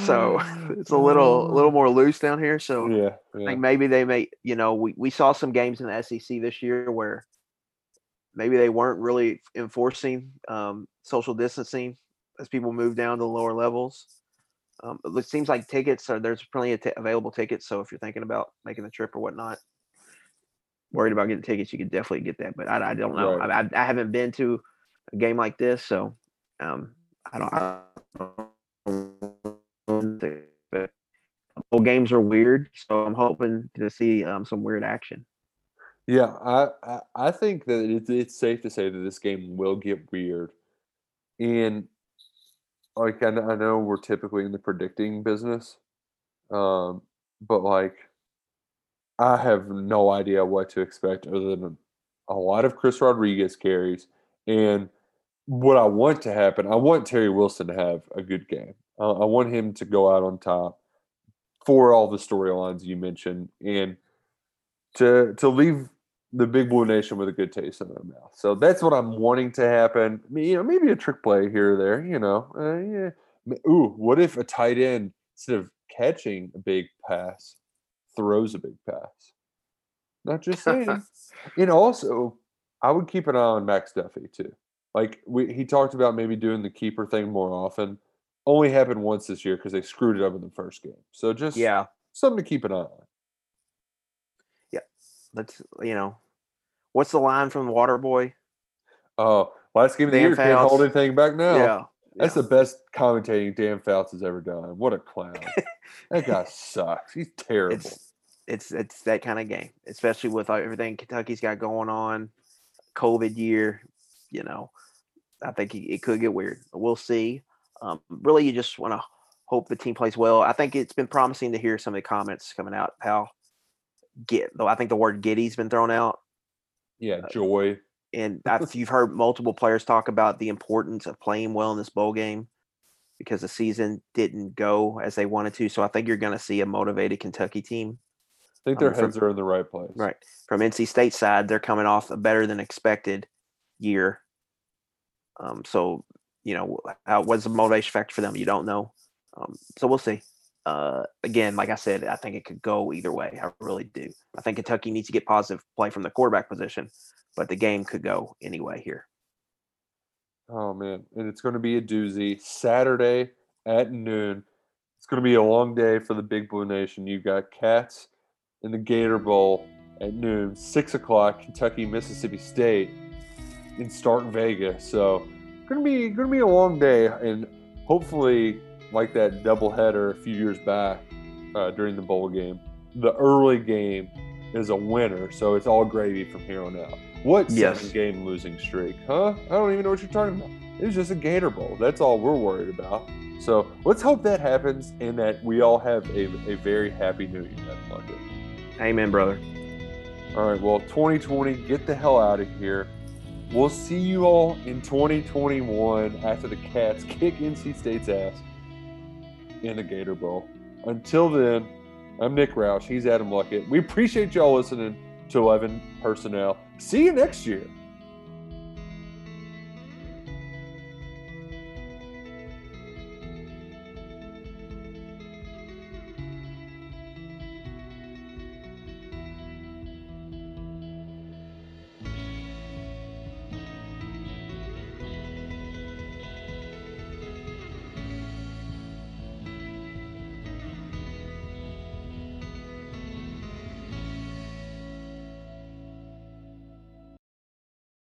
Speaker 3: so it's a little a little more loose down here. So
Speaker 2: yeah,
Speaker 3: I think maybe they may, you know, we, we saw some games in the SEC this year where maybe they weren't really enforcing um, social distancing as people move down to the lower levels. Um, it seems like tickets are there's plenty of t- available tickets. So if you're thinking about making the trip or whatnot, worried about getting tickets, you could definitely get that. But I, I don't know.
Speaker 2: Right.
Speaker 3: I, I haven't been to a game like this, so um, I don't. I don't games are weird, so I'm hoping to see um, some weird action.
Speaker 2: Yeah, I, I think that it's it's safe to say that this game will get weird, and like I, I know we're typically in the predicting business, um, but like I have no idea what to expect other than a lot of Chris Rodriguez carries and what I want to happen. I want Terry Wilson to have a good game. Uh, I want him to go out on top for all the storylines you mentioned and to to leave the Big Blue Nation with a good taste in their mouth. So that's what I'm wanting to happen. I mean, You know, maybe a trick play here or there. You know, uh, yeah. Ooh, what if a tight end instead of catching a big pass, throws a big pass? Not just saying. and also, I would keep an eye on Max Duffy too. Like we, he talked about maybe doing the keeper thing more often. Only happened once this year because they screwed it up in the first game. So just
Speaker 3: Yeah,
Speaker 2: something to keep an eye on.
Speaker 3: Yeah, let's you know, what's the line from the Water Boy?
Speaker 2: Oh, last game of the
Speaker 3: Dan
Speaker 2: year can't hold anything back now.
Speaker 3: Yeah,
Speaker 2: That's
Speaker 3: yeah.
Speaker 2: the best commentating Dan Fouts has ever done. What a clown. that guy sucks. He's terrible.
Speaker 3: it's it's it's that kind of game, especially with uh, everything Kentucky's got going on, COVID year. You know, I think it, it could get weird. We'll see. Um, really, you just want to hope the team plays well. I think it's been promising to hear some of the comments coming out. How get though? I think the word giddy's been thrown out,
Speaker 2: yeah, joy.
Speaker 3: and I've, you've heard multiple players talk about the importance of playing well in this bowl game because the season didn't go as they wanted to. So I think you're going to see a motivated Kentucky team.
Speaker 2: I think their
Speaker 3: Um, from-
Speaker 2: heads are in the right place.
Speaker 3: Right. From NC State side, they're coming off a better than expected year. Um, so you know, how, what's the motivation factor for them? You don't know. Um, so we'll see. Uh, again, like I said, I think it could go either way. I really do. I think Kentucky needs to get positive play from the quarterback position, but the game could go anyway here.
Speaker 2: Oh man, and it's going to be a doozy. Saturday at noon. It's going to be a long day for the Big Blue Nation. You've got Cats in the Gator Bowl at noon, six o'clock. Kentucky, Mississippi State in Stark Vegas. So to be going to be a long day, and hopefully, like that doubleheader a few years back uh, during the bowl game, the early game is a winner. So it's all gravy from here on out. What
Speaker 3: Yes.
Speaker 2: seven game losing streak? Huh? I don't even know what you're talking about. It was just a Gator Bowl. That's all we're worried about. So let's hope that happens and that we all have a, a very happy new year.
Speaker 3: Amen, brother.
Speaker 2: All right, well, 2020, get the hell out of here. We'll see you all in 2021 after the Cats kick NC State's ass in the Gator Bowl. Until then, I'm Nick Roush. He's Adam Luckett. We appreciate y'all listening to 11 Personnel. See you next year.